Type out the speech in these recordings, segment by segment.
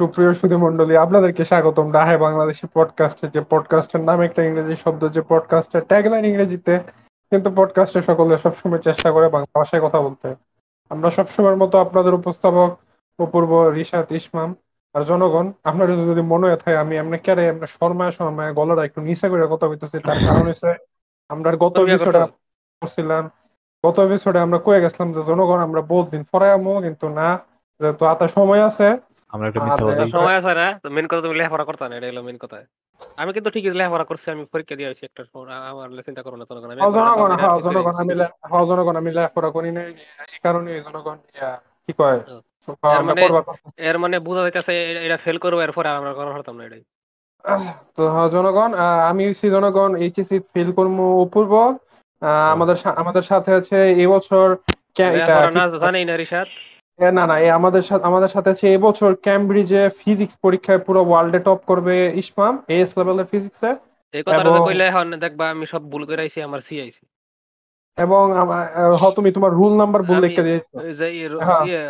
সুপ্রিয় সুধী মন্ডলী আপনাদেরকে স্বাগতম ডাহে বাংলাদেশি পডকাস্টে যে পডকাস্টের নাম একটা ইংরেজি শব্দ যে পডকাস্টের ট্যাগলাইন ইংরেজিতে কিন্তু পডকাস্টে সকলে সবসময় চেষ্টা করে বাংলা ভাষায় কথা বলতে। আমরা সবসময়ের মতো আপনাদের উপস্থাপক অপূর্ব রিশাদ ইসমাম আর জনগণ আপনার যদি মনে হয় থাকে আমি এমনি কেড়ে এমনি শর্মায় শর্মায় গলাটা একটু নিচে করে কথা বলতেছি তার কারণ হচ্ছে আমরা গত এপিসোডে করছিলাম গত এপিসোডে আমরা কয়ে গেছিলাম যে জনগণ আমরা বহুত দিন আমো কিন্তু না যেহেতু হাতে সময় আছে আমরা একটা মিথ্যা কথা এটা- সময় আছে না? মেন কথা তুমি লেখাপড়া করতে না? এটা হলো মেন কথা। আমি কিন্তু ঠিকই লেখাপড়া করছি আমি পরীক্ষা দিয়ে আসছি একটা আমার লে- চিন্তা করো না জনগণ আমি জনগণ হ্যাঁ জনগণ আমি হ্যাঁ জনগণ আমি লেখাপড়া করি নাই। এই কারণে জনগণ কি কয়? এর মানে- এর মানে বোঝা যাইতেছে এটা ফেল করব এরপরে আমরা করা হতাম না এটাই। তো হ্যাঁ, জনগণ আহ, আমি হচ্ছি জনগণ এইচএসসি ফেল করব অপূর্ব। আহ, আমাদের সা- আমাদের সাথে আছে এবছর কি- না না রিশাদ? না না এই আমাদের সাথে আমাদের সাথে আছে এবছর ক্যামব্রিজে ফিজিক্স পরীক্ষায় পুরো ওয়ার্ল্ডে টপ করবে ইসমাম এস লেভেলের ফিজিক্সে এই কথাটা কইলে এখন দেখবা আমি সব ভুল করে আইছি আমার সি আইছি এবং হ, তুমি তোমার রুল নাম্বার ভুল লিখে দিয়েছ। ওই যে হ্যাঁ। ইয়ে,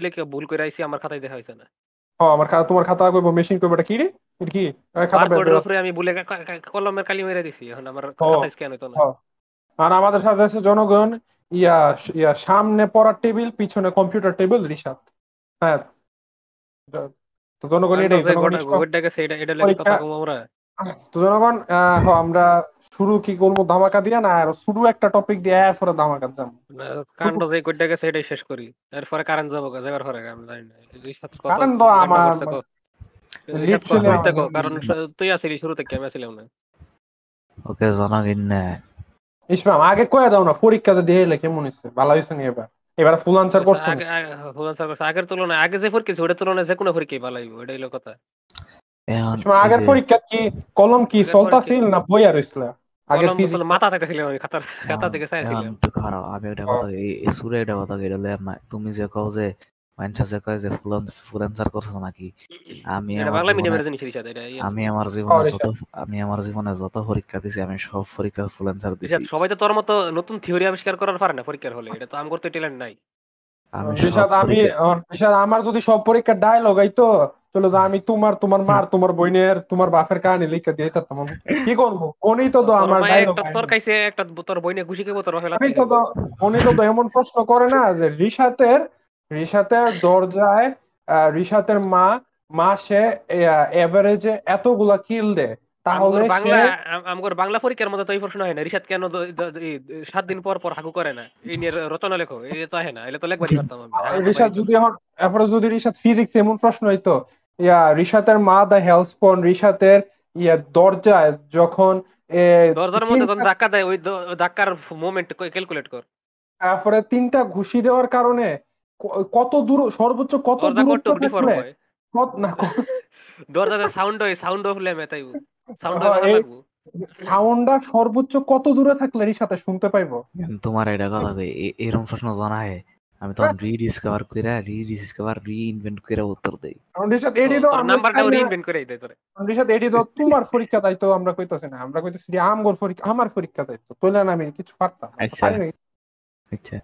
লিখে ভুল করে আইছি আমার খাতায় দেখা হয়েছে না। হ আমার খাতা তোমার খাতা কইবো মেশিন কইবো এটা কি রে? এটা কি? খাতা বের উপরে আমি ভুলে কলমের কালি মেরে দিছি এখন আমার ও, খাতায় স্ক্যান হইতো না। আর আমাদের সাথে আছে জনগণ ইয়া ইয়া সামনে পড়ার টেবিল পিছনে কম্পিউটার টেবিল রিসাত হ্যাঁ। তো জনগণ এটাই তো জনগণ আমরা শুরু কি করব ধামাকা দিয়া না আর শুরু একটা টপিক দিয়ে এরপরে ধামাকা না, কাণ্ড যে গোটা গেছে এটাই শেষ করি। এরপরে কারেন্ট যাব গা, যাবার পরে আমি জানি না। কারণ তো আমার কারণ তুই আসিলি শুরু থেকে আমি আসিলাম না? ওকে জনগণ না ইসমাম আগে কয়ে দাও না পরীক্ষাতে দিয়ে এলে কেমন হচ্ছে ভালো হয়েছে নি এবার? এবার ফুল আনসার করছ আগে আগে- হুমায়ুন স্যার আগের তুলনায় আগে যে পরীক্ষা ছিল, ওটার তুলনায় যে কোনো পরীক্ষাই ভালো হইব এটাই হলো কথা। আগের পরীক্ষা কি কলম কি আগের চলতাছিল না বই আর হইছিল আগের বসলে মাথা দেখেছিলাম আমি খাতার খাতা এখন চাইছিলাম একটু খারাপ আমি একটা কথা এই সুরে একটা কথা কইলে তুমি যে কও যে মানুষ কয় যে ফুল করছ নাকি? আমি ইয়ে। আমি আমার জীবনে যত আমি আমার জীবনে যত পরীক্ষা দিছি আমি সব পরীক্ষা ফুল অ্যান্সার দিছি। সবাই তো তোর মতো নতুন থিওরি আবিষ্কার করার পারে না পরীক্ষার হলে। এটা তো আম করতে ট্যালেন্ট নাই। আমি সব রিশাদ আমি পরীক্ষা- আমার যদি সব পরীক্ষা ডায়লগ আইতো তাহলে তো আমি তোমার তোমার মার তোমার বোনের তোমার বাপের কাহিনী লিখে দিয়ে আমি। কি করব? উনি তো তো আমার ডায়লগ একটা তোর বইনে ঘুষি খেবো তোর আমি তো। তো এমন প্রশ্ন করে না যে রিশাতের রিশাতের দরজায় রিশাতের মা মাসে এভারেজে এতগুলা কিল দেয়। তাহলে বাংলা আমগর বাংলা পরীক্ষার মধ্যে তো এই প্রশ্ন হয় না। রিশাদ কেন সাত দিন পর পর হাগু করে না? এই নিয়ে রচনা লেখো এই তো হয় না এলে তো লেখবারই পারতাম আমি। রিশাদ যদি এখন এরপরে যদি রিশাদ ফিজিক্স এমন প্রশ্ন হইতো ইয়া রিশাতের মা দা হেলসপন রিশাতের ইয়া দরজায় যখন দরজার মধ্যে যখন ধাক্কা দেয় ওই ধাক্কার মোমেন্ট ক্যালকুলেট কর। তারপরে তিনটা ঘুষি দেওয়ার কারণে কত দূর সর্বোচ্চ কত দূরত্ব কত থাকলে কত- না কত- দরজাতে সাউন্ড হয় সাউন্ড হলে মেতাই সাউন্ড হ্যাঁ, হয় লাগবো। সাউন্ডটা সর্বোচ্চ কত দূরে থাকলে রিসাতে শুনতে পাইবো? তোমার এটা কথা কই এ- এরম প্রশ্ন জানায় আমি তখন রিডিসকভার কইরা রিডিসকভার রিইনভেন্ট কইরা উত্তর দেই। কারণ রিসাত এডি তো তোর আমরা নাম্বারটা চাই না- রিইনভেন্ট করে দেয় তোরে রিসাত এডি তো তোমার পরীক্ষা তাই তো আমরা কইতাছি না। আমরা কইতাছি যে আমগর পরীক্ষা আমার পরীক্ষা তাই তো তুলে না আমি কিছু পারতাম আচ্ছা। আচ্ছা।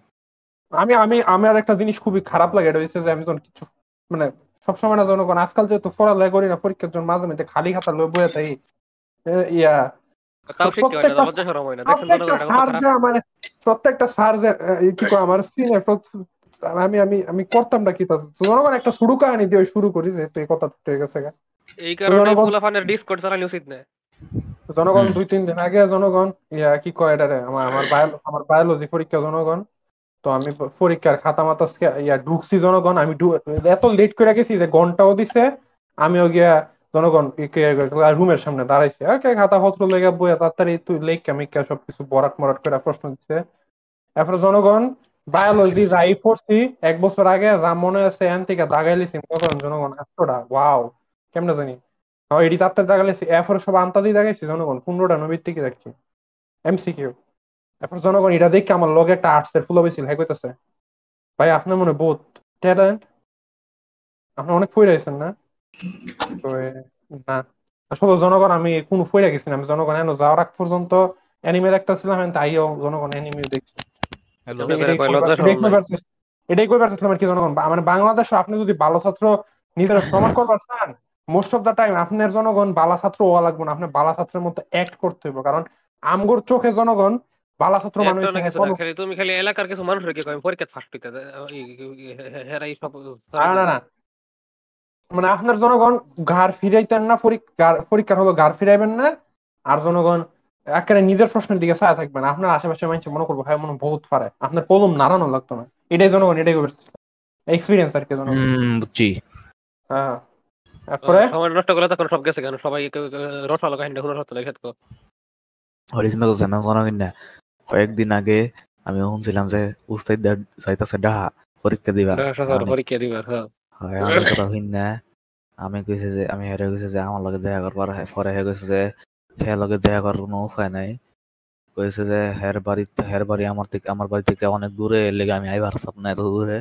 আমি আমি আমার একটা জিনিস খুবই খারাপ লাগে এটা হচ্ছে যে আমি যখন কিছু মানে সবসময় না জনগণ আজকাল যেহেতু পড়ালেখা করি না পরীক্ষার জন্য মাঝে মাঝে খালি খাতা লই বয়ে এ, ইয়া। প্রত্যেকটা- স্যার যে কি কয় আমার সিনে আমি আমি আমি করতাম না কি জনগণ একটা শুরু কাহিনী দিয়ে শুরু করি যেহেতু এই কথা ঠিক গেছে এই কারণে জনগণ- ফুলাফানের ডিসকর্ড চালানো উচিত না। জনগণ দুই তিন দিন আগে জনগণ ইয়া কি কয় এটারে? আমার আমার বায়োলজি পরীক্ষা জনগণ। তো আমি পরীক্ষার খাতা মাতা ইয়া, ঢুকছি জনগণ, আমি এত লেট করে গেছি যে ঘন্টাও দিছে, আমিও গিয়া জনগণ রুমের সামনে দাঁড়াইছে, ওকে খাতা পত্র লেগে বইয়া তাড়াতাড়ি তুই লেখা মিকা সবকিছু বরাট মরাট করে প্রশ্ন দিচ্ছে এরপরে জনগণ বায়োলজি যাই পড়ছি, এক বছর আগে যা মনে আছে এন থেকে দাগাইলিছি কখন জনগণ এতটা ওয়াও কেমনে জানি। এডি তাত্তার দাগাইলিছি এরপরে সব আন্তাজি দাগাইছি জনগণ, পনেরোটা নবীর থেকে দেখছি এমসিকিউ এরপর জনগণ এটা দেখে আমার লগে একটা আর্টস এর ফুল বেছিল হ্যাঁ কইতাছে? ভাই আপনার মনে বহুত ট্যালেন্ট আপনি অনেক ফইরা আছেন না? তো না। আসলে জনগণ আমি কোন ফইরা গেছি না। আমি জনগণ এনে যাওয়ার আগ পর্যন্ত অ্যানিমে দেখতেছিলাম আমি তাইও জনগণ অ্যানিমে দেখছি। এটাই কইবার- এটাই কইবার চেষ্টা কি জনগণ। মানে বাংলাদেশ আপনি যদি ভালো ছাত্র নিজের প্রমাণ করবার চান মোস্ট অফ দা টাইম আপনার জনগণ বালা ছাত্র হওয়া লাগবে না। আপনার বালা ছাত্রের মতো অ্যাক্ট করতে হবে কারণ আমগোর চোখে জনগণ বালা ছাত্র মানুষ না কিছু না, খালি তুমি খালি এলাকার কিছু মানুষের কি কয় পরীক্ষা ফার্স্ট হইতে হেরাই সব না না না। মানে আপনার জনগণ ঘর ফিরাইতেন না পরীক্ষার হলো ঘর ফিরাইবেন না আর জনগণ একেবারে নিজের প্রশ্নের দিকে ছায়া থাকবেন আপনার আশেপাশে মানুষ মনে করব হ্যাঁ মনে বহুত পারে আপনার কলম নাড়ানো লাগতো না। এটাই জনগণ এটাই এক্সপিরিয়েন্স আর কি জনগণ। হুম বুঝছি। হ্যাঁ। তারপরে? সময় নষ্ট করলে তখন সব গেছে কেন? সবাই রসালো কাহিনী শুনে সত্য লেখা জানা জানা কিনা কয়েকদিন আগে আমি শুনছিলাম যে উস্তাদ ডাহা পরীক্ষা দিবা। পরীক্ষা দিবার হ্যাঁ। হয় আমি কথা না। আমি কইছে যে আমি হেরে কইছে যে আমার লগে দেখা করবার পরে হে কইছে যে হের লগে দেখা করার কোনো উপায় নাই। কইছে যে হের বাড়ি হের বাড়ি আমার থেকে আমার বাড়ি থেকে অনেক দূরে লেগে আমি আইবার পারতাম না এত দূরে।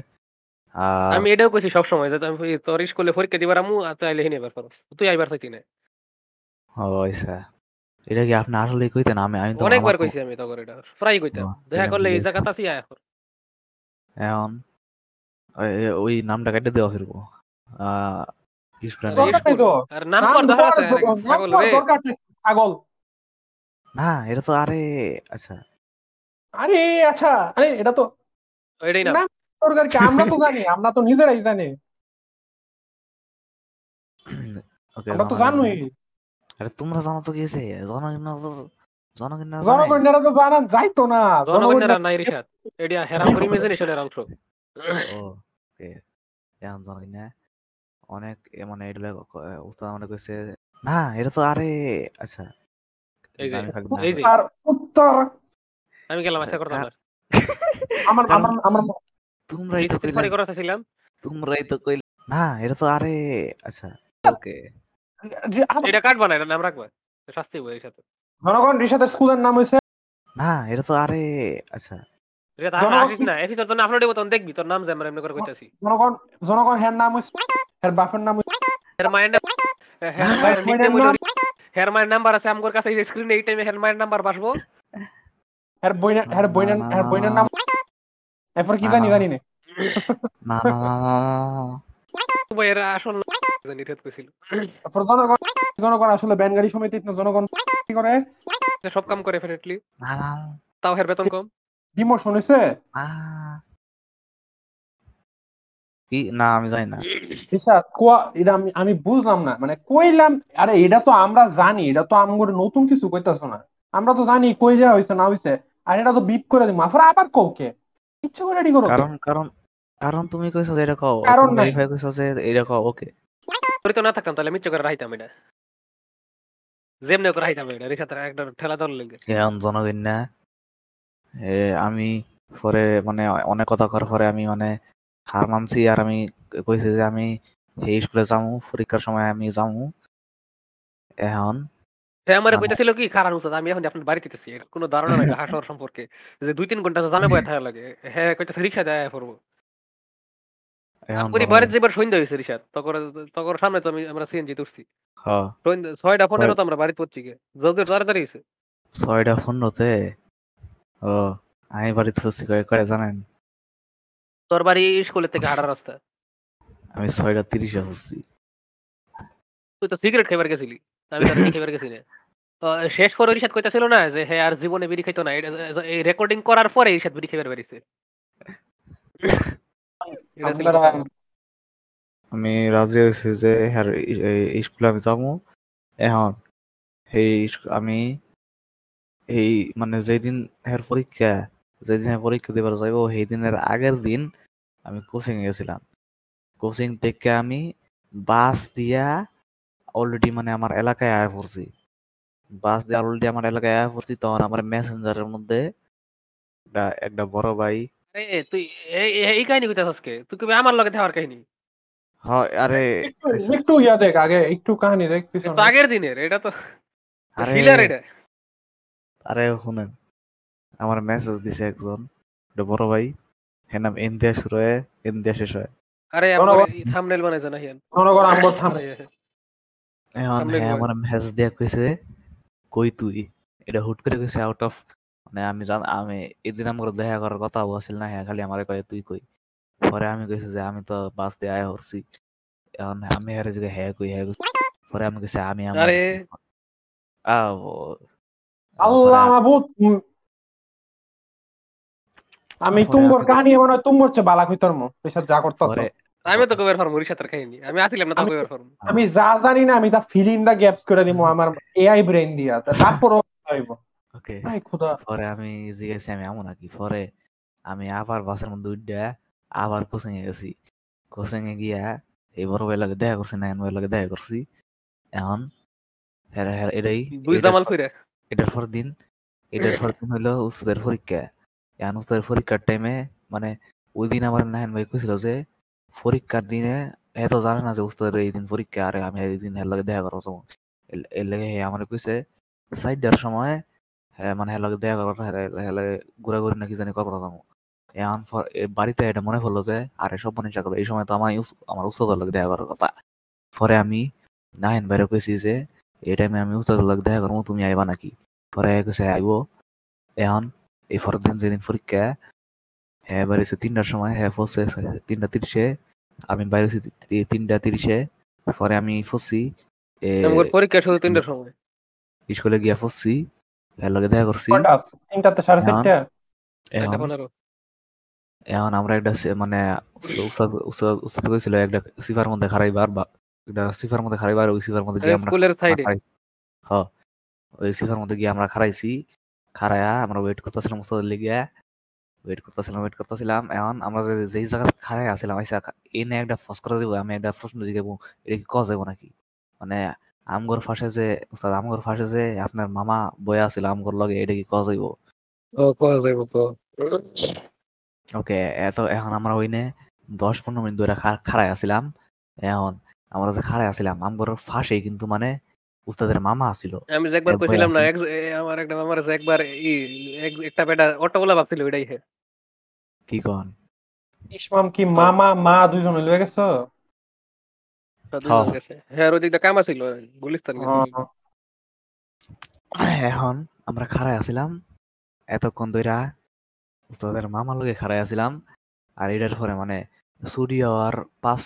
আমি এটাও কইছি সব সময় যে আমি তোর স্কুলে পরীক্ষা দিবার আমু আর তুই আইলে হিনে এবার তুই আইবার চাইতি না। হইছে এটা কি আপনি আসলে কইতেন আমি আমি তো অনেকবার কইছি আমি তখন এটা। প্রায় কইতাম দেখা করলে এই আসি আয় এখন। এখন ওই- নামটা কেটে দেওয়া ফিরবো আর নাম কর আছে রে। পাগল। না এটা তো আরে আচ্ছা। আরে আচ্ছা আরে এটা তো ওইটাই না। না কি? আমরা তো জানি আমরা তো নিজেরাই জানি। আমরা তো জানোই। আরে তোমরা জানো তো কি হয়েছে? জনগণ তো- জনগণ না জানে? জনগণেরা তো জানান যাইতো না। জনগণের নাই রিসাদ এটা হেরাম ইমাজিনেশনের অংশ। ওকে। এখন জনগণ অনেক মানে এটা লাগে উস্তাদ মানে কইছে। না এটা তো আরে আচ্ছা। উত্তর উত্তর। আমি গেলাম আশা করতাম আমার আমার আমার তোমরাই তো কইলে তোমরাই তো কইলে না এটা তো আরে আচ্ছা ওকে। এটা কাটবা না এটা নাম রাখবা? শাস্তি হইব এর সাথে। জনগণ রিসাদের স্কুলের নাম হয়েছে না এটা তো আরে আচ্ছা। এটা জনগণ- আসিস না। এসি তোর জন্য আপলোড তখন দেখবি তোর নাম যে আমরা এমনি করে কইতাছি। জনগণ জনগণ হের নাম হয়েছে হের বাপের নাম হইছে- হের মায়ের নাম হের মায়ের হের হইলো- হের মায়ের নাম্বার আছে আমগোর কাছে এই স্ক্রিনে এই টাইমে হের মায়ের নাম্বার বাসবো। হের বইনের হের বইনের হের বইনের নাম এরপর কি জানি জানি না। না না না না, না, না। এর আসল কইছিল তারপর জনগণ জনগণ আসলে ব্যান গাড়ি সমিতি জনগণ কি করে? সব কাম করে তাও হের বেতন কম। ডিমোশন হয়েছে কি? না আমি জানি না। রিসাদ কোয়া এটা আমি আমি বুঝলাম না। মানে কইলাম আরে এটা তো আমরা জানি। এটা তো আমগর নতুন কিছু কইতাছো না। আমরা তো জানি কই যা হইছে না হইছে। আর এটা তো বিপ করে দিম। আফরা আবার কওকে ইচ্ছা করে রেডি করো। কারণ কারণ কারণ তুমি কইছো যে এটা কও। কারণ ভেরিফাই কইছো যে এটা কও। ওকে। তো না থাকতাম তাহলে মিচ্ছ করে রাইতাম এটা। যেমনি করে রাইতাম এটা রিসাতে একটা ঠেলা ধরলে লেগে। এখন জনগণ না। এ আমি পরে মানে অনেক কথা করার পরে আমি মানে হার মানছি আর আমি কইছি যে আমি এই স্কুলে যামু পরীক্ষার সময় আমি যামু। এখন সে আমার কইতেছিল কি খারাপ উচিত আমি এখন আপনার বাড়িতে তেছি কোনো ধারণা নাই হাসর সম্পর্কে। যে দুই তিন ঘণ্টা জামে বয়ে থাকা লাগে। হ্যাঁ কইতেছে রিক্সা দেয় পড়ব। পুরি বাড়িতে যেবার সন্ধ্যা হয়েছে রিসাদ তখন তখন সামনে তো আমি আমরা সিএনজি তুলছি হ্যাঁ, ছয়টা পনেরো তো আমরা বাড়িতে পড়ছি গে যোগের তাড়াতাড়ি হয়েছে ছয়টা পনেরোতে? ও আমি বাড়িতে করে জানেন? তোর বাড়ি স্কুলের থেকে হাঁটার রাস্তা। আমি ছয়টা তিরিশে হচ্ছি তুই তো সিগারেট খাইবার গেছিলি। আমি তো খাইবার গেছি না। শেষ পরে রিসাদ কইতাছিল না যে হ্যাঁ আর জীবনে বিড়ি খাইতো না। এই রেকর্ডিং করার পরে রিসাদ বিড়ি খাইবার বেরিয়েছে। আমি রাজি হয়েছি যে এই স্কুলে আমি যাব। এখন এই আমি এই মানে যেদিন হ্যার পরীক্ষা, যেদিন হ্যার পরীক্ষা দিবার যাইব, সেই দিনের আগের দিন আমি কোচিং গেছিলাম। কোচিং থেকে আমি বাস দিয়া অলরেডি মানে আমার এলাকায় আয়া পড়ছি। বাস দিয়ে অলরেডি আমার এলাকায় আয়া পড়ছি, তখন আমার মেসেঞ্জারের মধ্যে একটা বড় ভাই আরে তুই এই- কাহিনী কইতাছস কে তুই কবি আমার লগে থাকার কাহিনী? হয় আরে একটু- একটু ইয়া দেখ আগে একটু কাহিনী দেখ পিছনে। তো আগের দিনের এটা তো আরে হিলার এটা। আরে শুনেন আমার মেসেজ দিছে একজন একটা বড় ভাই হ্যাঁ নাম ইন্ডিয়া শুরু হয় ইন্ডিয়া শেষ হয়। আরে আমার থাম্বনেল বানাইছে না হিয়ান? জনগণ আমগর থাম হ্যাঁ আমার মেসেজ দিয়া কইছে কই তুই? এটা হুট করে কইছে আউট অফ মানে আমি জান আমি এদিন আমার দেখা করার কথা আছিল না হ্যাঁ খালি আমারে কয় তুই কই? পরে আমি কইছি যে আমি তো বাস দিয়ে আয়া হরছি। এখন আমি হেরে যে হ্যাঁ কই হ্যাঁ কই? পরে আমি কইছে আমি আমার আরে। আও আল্লাহ মাহবুব আমি পরে তুমগর কাহিনী মনে হয় তুমগর চেয়ে বালা কইতার মো এসব যা করতাছ পরে আমি তো কবের ফার্ম রিসাতের খাইনি। আমি আসিলাম না তো কবের ফার্ম। আমি যা জানি না আমি তা ফিল ইন দা গ্যাপস করে দিব আমার এআই ব্রেন দিয়া। তা তারপরও পাইব ওকে। খোদা। পরে আমি জিজ্ঞাসি আমি এমন নাকি। পরে আমি আবার বাসের মধ্যে উঠা আবার কোচিং এ গেছি। কোচিং এ গিয়া এই বড় ভাই লাগে দেখা করছি নাইন ভাই লাগে দেখা করছি। এখন হেরা হেরা এটাই এটার পর- কইরা। এটার পর দিন এটার পর দিন হলো উস্তাদের পরীক্ষা। এখন উস্তাদের পরীক্ষার টাইমে মানে ওই দিন আমার নাইন ভাই কইছিল যে পরীক্ষার দিনে এত জানে না যে উস্তাদের এই দিন পরীক্ষা আর আমি এই দিন হের লাগে দেখা করার সময়। এর লাগে হে আমার কইছে সাইডার সময় হ্যাঁ মানে হের লাগে দেখা করার হের লাগে ঘোরাঘুরি না কি জানি করার যাব। এখন বাড়িতে এটা মনে পড়ল যে আরে সব মনে করবে এই সময় তো আমার আমার উস্তাদের লাগে দেখা করার কথা। পরে আমি নাইন বাইরে কইছি যে এই টাইমে আমি উস্তাদের লাগে দেখা করব তুমি আইবা নাকি? পরে কইছে আইব। এখন এই পরের দিন যেদিন পরীক্ষা হ্যাঁ বাইরেছে তিনটার সময় হ্যাঁ ফসছে তিনটা তিরিশে আমি বাইরেছি তিনটা তিরিশে পরে আমি ফসছি এ, পরীক্ষা শুধু তিনটার সময়? স্কুলে গিয়া ফসছি এর লগে দেখা করছি। তিনটাতে সাড়ে এখন- চারটা। এখন? আমরা একটা মানে উস্তাদ কইছিল একটা সিফার মধ্যে খারাইবার বা একটা সিফার মধ্যে খারাইবার ওই সিফার মধ্যে গিয়ে আমরা ওই সিফার মধ্যে গিয়ে আমরা খারাইছি খারায়া আমরা ওয়েট করতেছিলাম উস্তাদের লেগে ওয়েট করতেছিলাম ওয়েট করতেছিলাম। এখন আমরা যে যেই জায়গা খারাই আসছিলাম আইসা এনে একটা ফস করে দিব আমি একটা প্রশ্ন জিজ্ঞাবো এটা কি কজ যাব নাকি? মানে আমগর ফাঁসে যে উস্তাদ আমগর ফাঁসে যে আপনার মামা বয়া আছিল আমগর লগে এটা কি কজ যাইব? ও কল যাইব তো ওকে এত এখন আমরা ওইনে দশ পনেরো মিনিট ধরে খাড়াই আসছিলাম এখন আমরা যে খাড়াই আসছিলাম আমগর ফাঁসে কিন্তু মানে উস্তাদের মামা আছিল। আমি যে একবার কইছিলাম না এক আমার একটা আমার যে একবার ই একটা বেটা অটোগুলা ভাবছিল ওইটাই হে। কি কন? ইসমাম কি মামা মা দুইজন লয়ে গেছো হ্যাঁ। হ্যাঁ। ওই দিকটা কাম আছিল? গুলিস্তান এখন আমরা খাড়াই আসছিলাম এতক্ষণ ধইরা উস্তাদের মামার লগে খাড়াই আসছিলাম আর এটার পরে মানে চুরি হওয়ার পাঁচ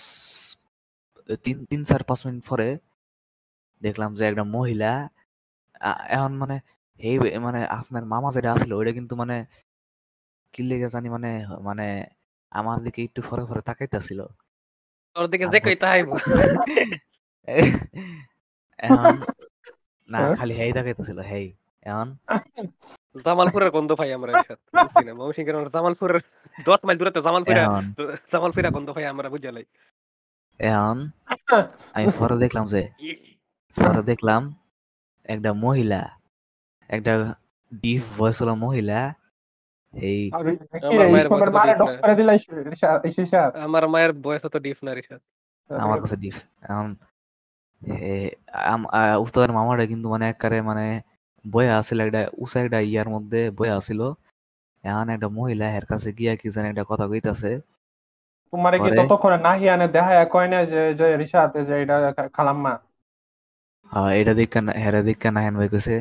তিন তিন চার পাঁচ মিনিট পরে দেখলাম যে একটা মহিলা এখন মানে এই মানে আপনার মামা যেটা আছিল ওইটা কিন্তু মানে কি লেগে জানি মানে মানে আমার দিকে একটু ফরে ফরে তাকাইতেছিল। ওর দিকে যে কই তাই এখন না? খালি হেই তাকাইতেছিল হেই এখন জামালপুরের গন্ধ পাই আমরা ময়মনসিংহের জামালপুরের দশ মাইল দূরত্বে জামালপুরে জামালপুরা গন্ধ পাই আমরা বুঝা লাই এখন আমি পরে দেখলাম যে পরে দেখলাম একটা মহিলা একটা ডিপ ভয়েস হলো মহিলা এই আমার মায়ের বয়স হতো ডিফ না রিসাদ আমার কাছে ডিপ এখন উস্তাদের মামাটা কিন্তু মানে একবারে মানে বয়া আছিল একটা উঁচা একটা ইয়ার মধ্যে বয়া আছিল এখন একটা মহিলা এর কাছে গিয়া কি জানি একটা কথা কইতাছে। তোমারে কি ততক্ষণে নাহিয়ানে দেখায় কয় না যে যে রিসাত যে এটা খালাম্মা? হ্যাঁ এটা দেখে না হেরা দেখে নায়ন ভাই কইছে।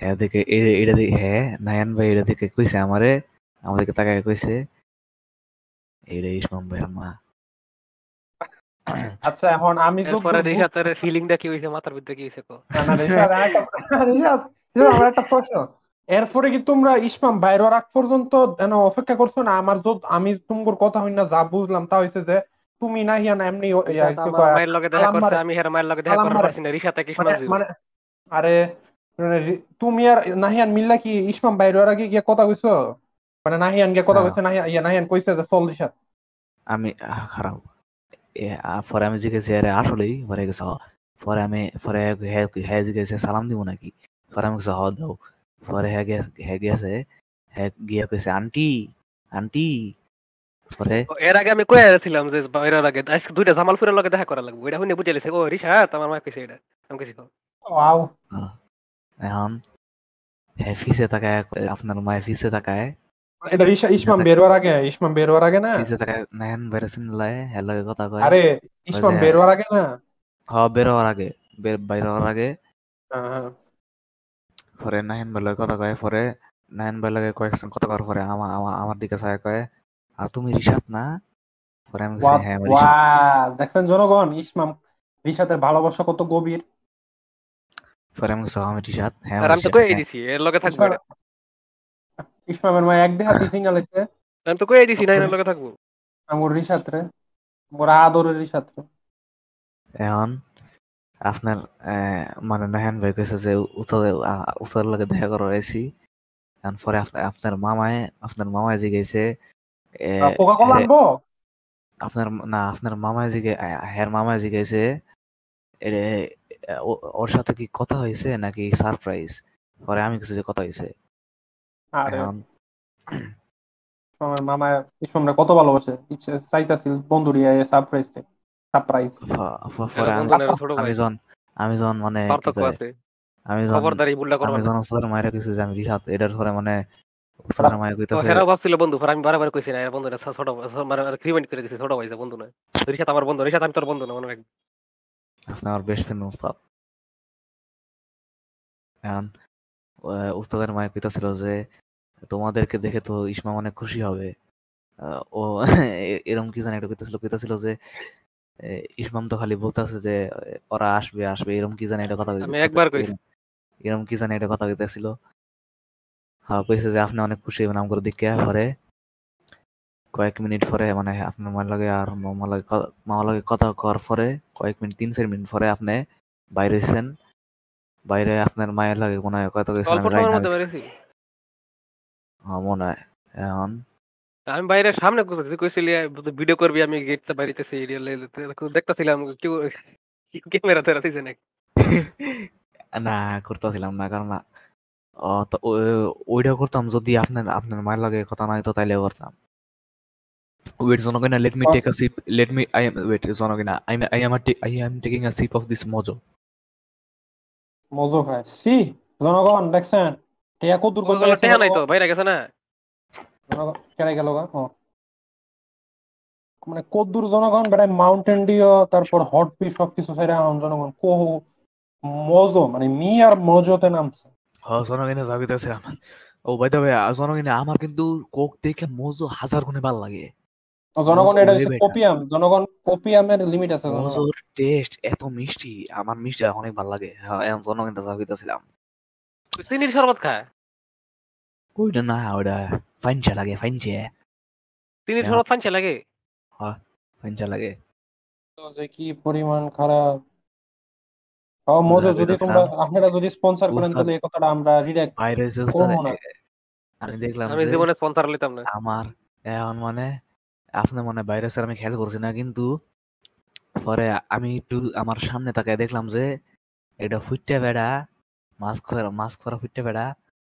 হ্যাঁ দেখে এটা দেখে হ্যাঁ নায়ন ভাই এটা দেখে কইছে আমারে আমাদেরকে তাকায় কইছে। এইটা ইসমাম ভাইয়ের মা। আচ্ছা এখন আমি রিসাতের ফিলিংটা কি হইছে মাথার ভিতরে কি হইছে কো? না, আমার একটা প্রশ্ন। এরপরে কি তোমরা ইসমাম বাইর আগ পর্যন্ত যেন অপেক্ষা করছ? না আমার যত আমি তোমার কথা হই না যা বুঝলাম তা হইছে যে তুমি না হিয়া না এমনি মায়ের লগে দেখা করছে আমি হের মায়ের লগে দেখা করতে পারছি না। রিসাতে কি মানে শোনা মানে আরে তুমি আর নাহিয়ান মিল্লা কি ইসমাম বাইর আগে গিয়ে কথা কইছো? মানে নাহিয়ান গিয়ে কথা। কইছে নাহিয়ান ইয়া নাহিয়ান কইছে যে চল রিশাদ আমি খারাপ। এ, পরে আমি জিজ্ঞেসি আরে আসলেই পরে গেছে হ। পরে আমি পরে হ্যাঁ জিজ্ঞেসে সালাম দিব নাকি? পরে আমি গেছে হ দাও। পরে হ্যাঁ হ্যাঁ গেছে হ্যাঁ গিয়া কইছে আন্টি আন্টি। পরে এর আগে আমি কয়ে ছিলাম যে বাইরের আগে আজকে দুইটা জামালপুরের লগে দেখা করা লাগবে। এটা শুনে বুঝে লিছে ও রিসাত আমার মা কইছে এটা। আমি কইছি কও। ওয়াও। এখন হ্যাঁ ফিসে তাকায় আপনার মায়ের ফিসে তাকায়। এটা ইসমাম বের হওয়ার আগে ইসমাম বের হওয়ার আগে না? ফিসে তাকায় নায়ন বেরেছেন লাই হ্যাঁ লগে কথা কয়। আরে ইসমাম যে- বের হওয়ার আগে না? হ বের হওয়ার আগে বের বাইর হওয়ার আগে। হ্যাঁ, হ্যাঁ। পরে নাইন বেলার কথা কয় পরে নাইন বেলাকে কয়েকজন কথা কর পরে আমার আমার আমার দিকে চায় কয় আর তুমি রিসাত না? পরে আমি হ্যাঁ দেখছেন জনগণ ইসমাম রিশাদের ভালোবাসা কত গভীর। পরে আমি আমি রিশাদ হ্যাঁ আর আমি তো হ্যাঁ। দিছি এর লগে থাকব ইসমাম- এটা। ইসমামের মা এক দেহাতি সিঙ্গাল আছে আমি তো কয়ে দিছি না এর লগে থাকব আমার রিশাদ রে আমার আদরের রিশাদ রে এখন আপনার মানে নাহান ভাই কইছে যে উত্তর উত্তর লগে দেখা করার আইছি এখন পরে আপনার মামায় আপনার মামায় হে- আনব? আপনার না আপনার মামায় জিগে হ্যার মামায় এরে, ও- ওর সাথে কি কথা হয়েছে নাকি সারপ্রাইজ পরে আমি কিছু যে কথা হয়েছে। আমার মামা ইসমামরা কত ভালোবাসে? ইচ্ছে চাইতাছিল বন্ধুরি সারপ্রাইজ সারপ্রাইজ প- প- পরে আমি বন্ধু না, ছোট ভাই। আমি যখন মানে আমি যখন খবরদারি বুল্লা করবা আমি না। যখন উস্তাদের মায়েরা কিছু যে আমি রিহাত। এটার পরে মানে মায়ের কইতাছে হেরাও ভাবছিল বন্ধু পর আমি বারবার কইছি না এর বন্ধু না ছোট মানে রিমাইন্ড করে দিছি ছোট ভাই যে বন্ধু না রিশাদ আমার বন্ধু রিশাদ আমি তোর বন্ধু না মনে রাখবি আপনি আমার বেস্ট ফ্রেন্ড উস্তাদ এখন উস্তাদের মায়ের কইতাছিল যে তোমাদেরকে দেখে তো ইসমা অনেক খুশি হবে। ও এ- এরম কি জানি একটা কইতাছিল কইতাছিল যে ইসমাম তো খালি বলতেছে যে ওরা আসবে আসবে এরম কি জানি একটা কথা আমি একবার কইছি। এরম- এরম কি জানি একটা কথা কইতাছিল হ্যাঁ কইছে যে আপনি অনেক খুশি হবেন আমার দিকে পরে কয়েক মিনিট পরে মানে আপনার মার লাগে আর মামার লাগে ক- মামার লাগে কথা কর পরে কয়েক মিনিট তিন চার মিনিট পরে আপনি বাইরে এসেছেন। বাইরে আপনার মায়ের লাগে মনে হয় কত গেছেন আমি বেরিয়েছি হ্যাঁ, মনে হয়। এখন? আমি বাইরে সামনে কইছি কইছিলি ভিডিও করবি আমি গেটটা বাইরেতেছি এরিয়া দেখতাছিলাম কেউ ক্যামেরা ধরে দিছে নাকি? না করতেছিলাম না কারণ ওইটা করতাম যদি আপনার আপনার মায়ের লাগে কথা নাই তো তাইলে করতাম। Wait জনগণা let me take a sip let me I am wait জনগণা I am I am I am taking a sip of this মজো মজো খায় সি জনগণ দেখছেন টিয়া কত দূর করে টেহা নাই তো বাইরে গেছে না কেড়ে গেল গা। মানে কত দূর জনগণ বেড়ায় মাউন্টেন ডিও তারপর হট পি সবকিছু ছেড়ে এখন জনগণ কো মজো মানে মি আর মজোতে নামছে হ্যাঁ জনগণা জাগিতেছে ও বাই দ্য ওয়ে জনগণা আমার কিন্তু কোক দেখে মজো হাজার গুণে ভালো লাগে জনগণ এটা. কপিয়াম জনগণ কপিয়ামের লিমিট আছে জনগণ। টেস্ট এত মিষ্টি আমার মিষ্টি অনেক ভালো লাগে হ্যাঁ জনগণা জাগিতেছিলাম চিনির শরবত খায় ওইটা না ওইটা ফাইনচা লাগে ফাইনচা চিনির হ্যাঁ। শরবত ফানছে লাগে ফাইনচা লাগে তো যে কি পরিমাণ খারাপ ও মজো যদি তোমরা। আপনারা যদি স্পন্সর করেন তাহলে এই কথাটা আমরা রিডাক্ট না। আমি দেখলাম আমি জীবনে স্পন্সর লইতাম না আমার এখন মানে আপনার মানে স্যার আমি খেয়াল করছি না কিন্তু পরে আমি একটু আমার সামনে তাকায় দেখলাম যে এটা ফুটটা বেড়া মাছ খরা মাছ খরা ফুটটা বেড়া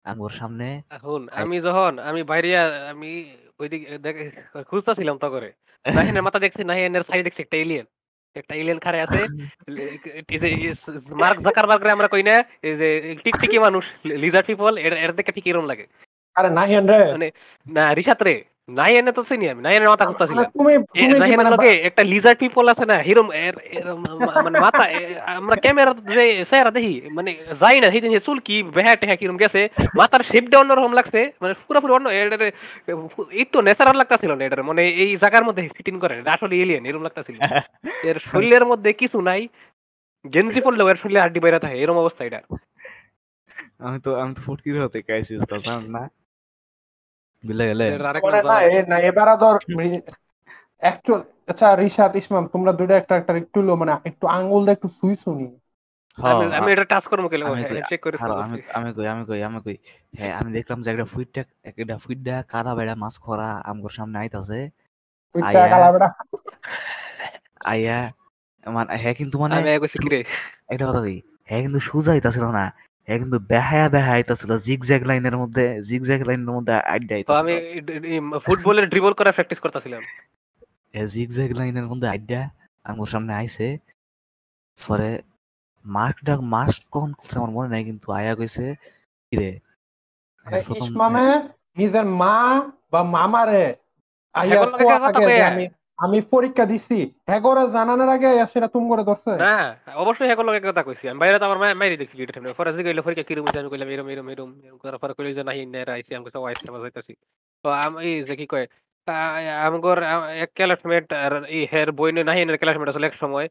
আমার সামনে এখন আমি যখন আমি বাইরে আমি ওইদিকে দেখে খুঁজতেছিলাম তো করে নাহিনের মাথা দেখছি নাহিনের সাইড দেখছি একটা এলিয়েন একটা এলিয়েন খারে আছে মার্ক জাকারবার্গ আমরা কই না এই যে টিকটিকি মানুষ লিজার্ড পিপল এর এর দেখে ঠিক এরকম লাগে। আরে নাহিয়ান রে। মানে না রিসাত রে নাহিয়ানে তো চিনি আমি নাহিয়ানের মাথা খুঁজতেছিলাম নাহিয়ানের মানে লগে একটা লিজার্ড পিপল আছে না হিরোম মানে মাথা আমরা ক্যামেরা যে চেহারা দেখি মানে যাই না সেই চুল কি বেহা টেহা কিরম গেছে মাথার শেপটা অন্যরকম লাগছে মানে পুরোপুরি অন্য এটারে একটু ন্যাচারাল লাগতাছিল না এটার মানে এই জায়গার মধ্যে ফিটিং করে আসলে এলিয়েন এরকম লাগতাছিল। এর শরীরের মধ্যে কিছু নাই গেঞ্জি পরলেও এর শরীরে হাড্ডি বাইরে থাকে এরকম অবস্থা এটা। আমি তো আমি তো ফুটকির হতে গাইছি না বিলে গেলে এর আরেক মানে নাম না জানো? এবার ধর একটু আচ্ছা রিশাদ ইসমাম তোমরা দুইটা একটা একটা একটু লো মানে একটু আঙ্গুল দিয়ে একটু সুই শুনি। আমি আমি এটা টাচ করব কেন আমি চেক করে আমি আমি কই আমি কই আমি কই। হ্যাঁ আমি দেখলাম যে একটা ফুইটটা একটা ফুইটটা কাদা বেড়া মাছ খরা আমগোর সামনে আইতাছে। কালা বেড়া। আইয়া মানে হ্যাঁ কিন্তু মানে আমি কইছি কি রে কথা কি হ্যাঁ কিন্তু সোজা আইতাছিল না। হ্যাঁ কিন্তু বেহায়া বেহা আইতাছিল জিগ জ্যাগ লাইনের মধ্যে জিগ জ্যাগ লাইনের মধ্যে আড্ডা তো আমি ফুটবলের ড্রিবল করা প্র্যাকটিস করতেছিলাম। জিগ জ্যাগ লাইনের মধ্যে আড্ডা আমগোর সামনে আইছে। পরে মাস্কটা মাস্ক কখন খুলছে আমার মনে নাই কিন্তু আয়া কইছে কিরে মানে ইসমামে নিজের মা বা মামারে আইয়া হেগোর লগে কোয়া কথা থাকে যে কয়ে। আমি আমি পরীক্ষা দিছি। হেগরে জানানোর আগে সেটা তুম করে ধরছে। না, অবশ্যই হেগোর লগে কথা কইছি। আমি বাইরে তো আমার মাই মাইরি দেখছি গেটে সামনে ফরাজি গইলো ফরিকা কিরম হইছে আমি কইলাম, এরম এরম এরম করার পরে কইলো যে, নাহি, নেরা, আইছি আমি কইছি ওয়াইস কেমন হইতাছি তো আমি যে কি কয় আমগর এক ক্লাসমেট আর ই হের বইনে, নাহি এর ক্লাসমেট আসলে এক সময়।